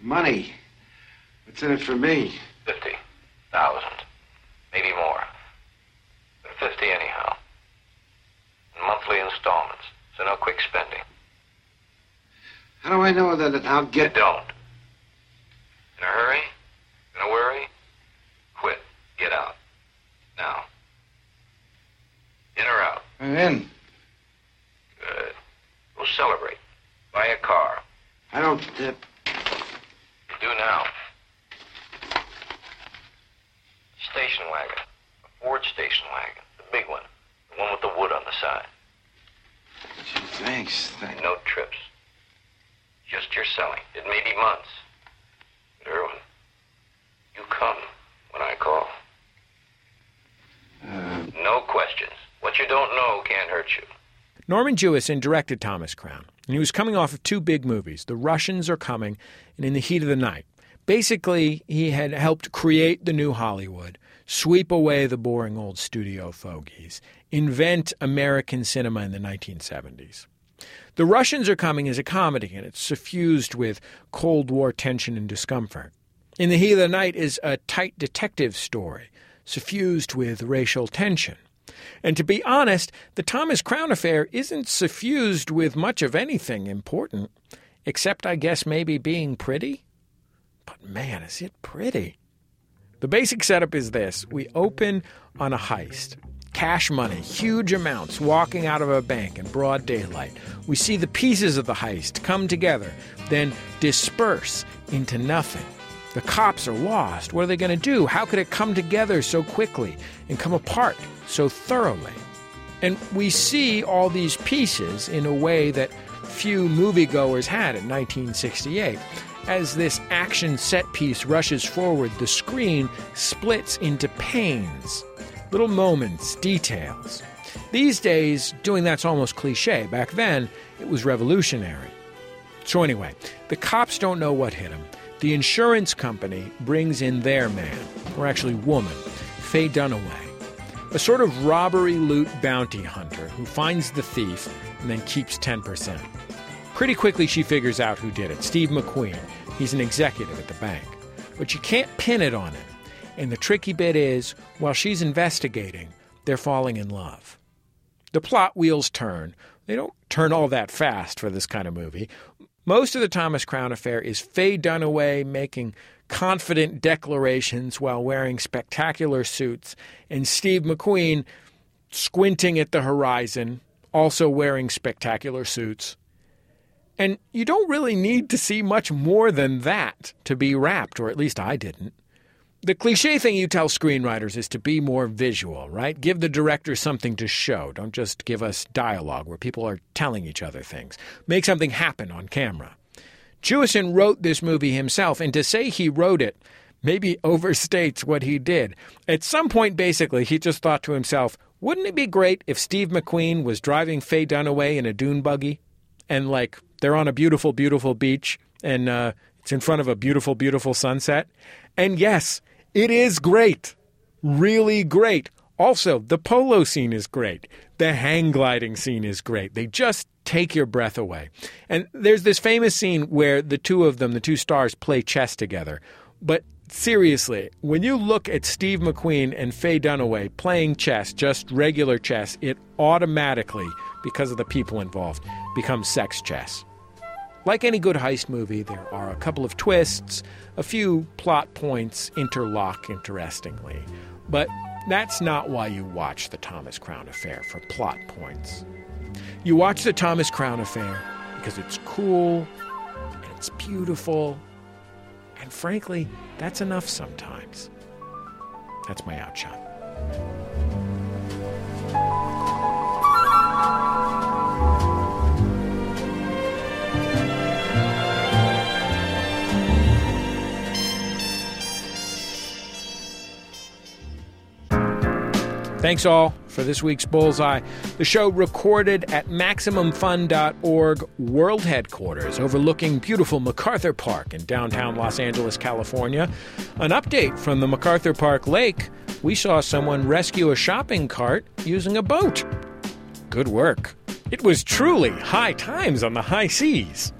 Money. What's in it for me? Fifty thousand, maybe more. But fifty anyhow. In monthly installments, so no quick spending. How do I know that I'll get? Don't. In a hurry? In a worry? Quit. Get out. Now. In or out? I'm in. Good. We'll celebrate. Buy a car. I don't. Uh, You do now. Station wagon. A Ford station wagon. The big one. The one with the wood on the side. gee, thanks. Thank- No trips. Just your selling. It may be months. But Irwin, you come when I call. no questions. What you don't know can't hurt you. Norman Jewison directed Thomas Crown, and he was coming off of two big movies, The Russians Are Coming and In the Heat of the Night. Basically, he had helped create the new Hollywood, sweep away the boring old studio fogies, invent American cinema in the 1970s. The Russians Are Coming is a comedy, and it's suffused with Cold War tension and discomfort. In the Heat of the Night is a tight detective story, suffused with racial tension. And to be honest, the Thomas Crown affair isn't suffused with much of anything important, except, I guess, maybe being pretty. But man, is it pretty! The basic setup is this we open on a heist. Cash money, huge amounts, walking out of a bank in broad daylight. We see the pieces of the heist come together, then disperse into nothing. The cops are lost. What are they going to do? How could it come together so quickly and come apart so thoroughly? And we see all these pieces in a way that few moviegoers had in 1968. As this action set piece rushes forward, the screen splits into panes, little moments, details. These days, doing that's almost cliche. Back then, it was revolutionary. So, anyway, the cops don't know what hit him. The insurance company brings in their man, or actually woman, Faye Dunaway, a sort of robbery loot bounty hunter who finds the thief and then keeps 10%. Pretty quickly, she figures out who did it Steve McQueen. He's an executive at the bank. But you can't pin it on him. And the tricky bit is, while she's investigating, they're falling in love. The plot wheels turn. They don't turn all that fast for this kind of movie. Most of the Thomas Crown affair is Faye Dunaway making confident declarations while wearing spectacular suits, and Steve McQueen squinting at the horizon, also wearing spectacular suits. And you don't really need to see much more than that to be wrapped, or at least I didn't. The cliche thing you tell screenwriters is to be more visual, right? Give the director something to show. Don't just give us dialogue where people are telling each other things. Make something happen on camera. Jewison wrote this movie himself, and to say he wrote it maybe overstates what he did. At some point, basically, he just thought to himself, wouldn't it be great if Steve McQueen was driving Faye Dunaway in a dune buggy? And, like, they're on a beautiful, beautiful beach, and uh, it's in front of a beautiful, beautiful sunset. And yes, it is great. Really great. Also, the polo scene is great. The hang gliding scene is great. They just take your breath away. And there's this famous scene where the two of them, the two stars, play chess together. But seriously, when you look at Steve McQueen and Faye Dunaway playing chess, just regular chess, it automatically, because of the people involved, becomes sex chess. Like any good heist movie, there are a couple of twists, a few plot points interlock interestingly. But that's not why you watch the Thomas Crown Affair for plot points. You watch the Thomas Crown Affair because it's cool and it's beautiful, and frankly, that's enough sometimes. That's my outshot. Thanks all for this week's Bullseye. The show recorded at MaximumFun.org World Headquarters overlooking beautiful MacArthur Park in downtown Los Angeles, California. An update from the MacArthur Park Lake we saw someone rescue a shopping cart using a boat. Good work. It was truly high times on the high seas.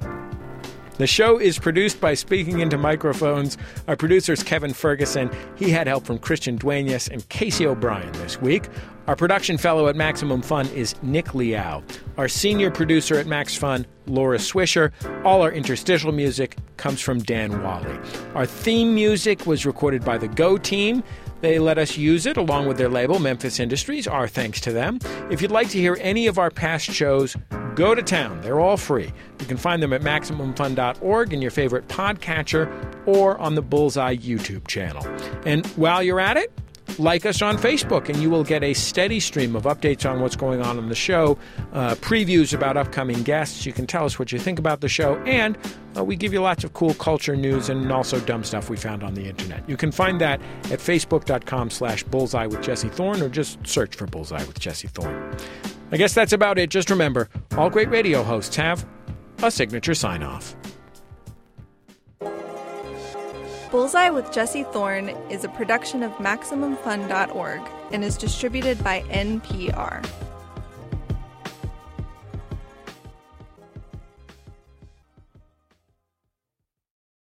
The show is produced by Speaking Into Microphones. Our producer is Kevin Ferguson. He had help from Christian Duenas and Casey O'Brien this week. Our production fellow at Maximum Fun is Nick Liao. Our senior producer at Max Fun, Laura Swisher. All our interstitial music comes from Dan Wally. Our theme music was recorded by the Go team. They let us use it along with their label, Memphis Industries. Our thanks to them. If you'd like to hear any of our past shows, go to town. They're all free. You can find them at MaximumFun.org in your favorite podcatcher or on the Bullseye YouTube channel. And while you're at it, like us on Facebook, and you will get a steady stream of updates on what's going on in the show, uh, previews about upcoming guests. You can tell us what you think about the show, and uh, we give you lots of cool culture news and also dumb stuff we found on the internet. You can find that at facebook.com slash bullseye with Jesse Thorn, or just search for Bullseye with Jesse Thorn. I guess that's about it. Just remember, all great radio hosts have a signature sign off. Bullseye with Jesse Thorn is a production of MaximumFun.org and is distributed by NPR.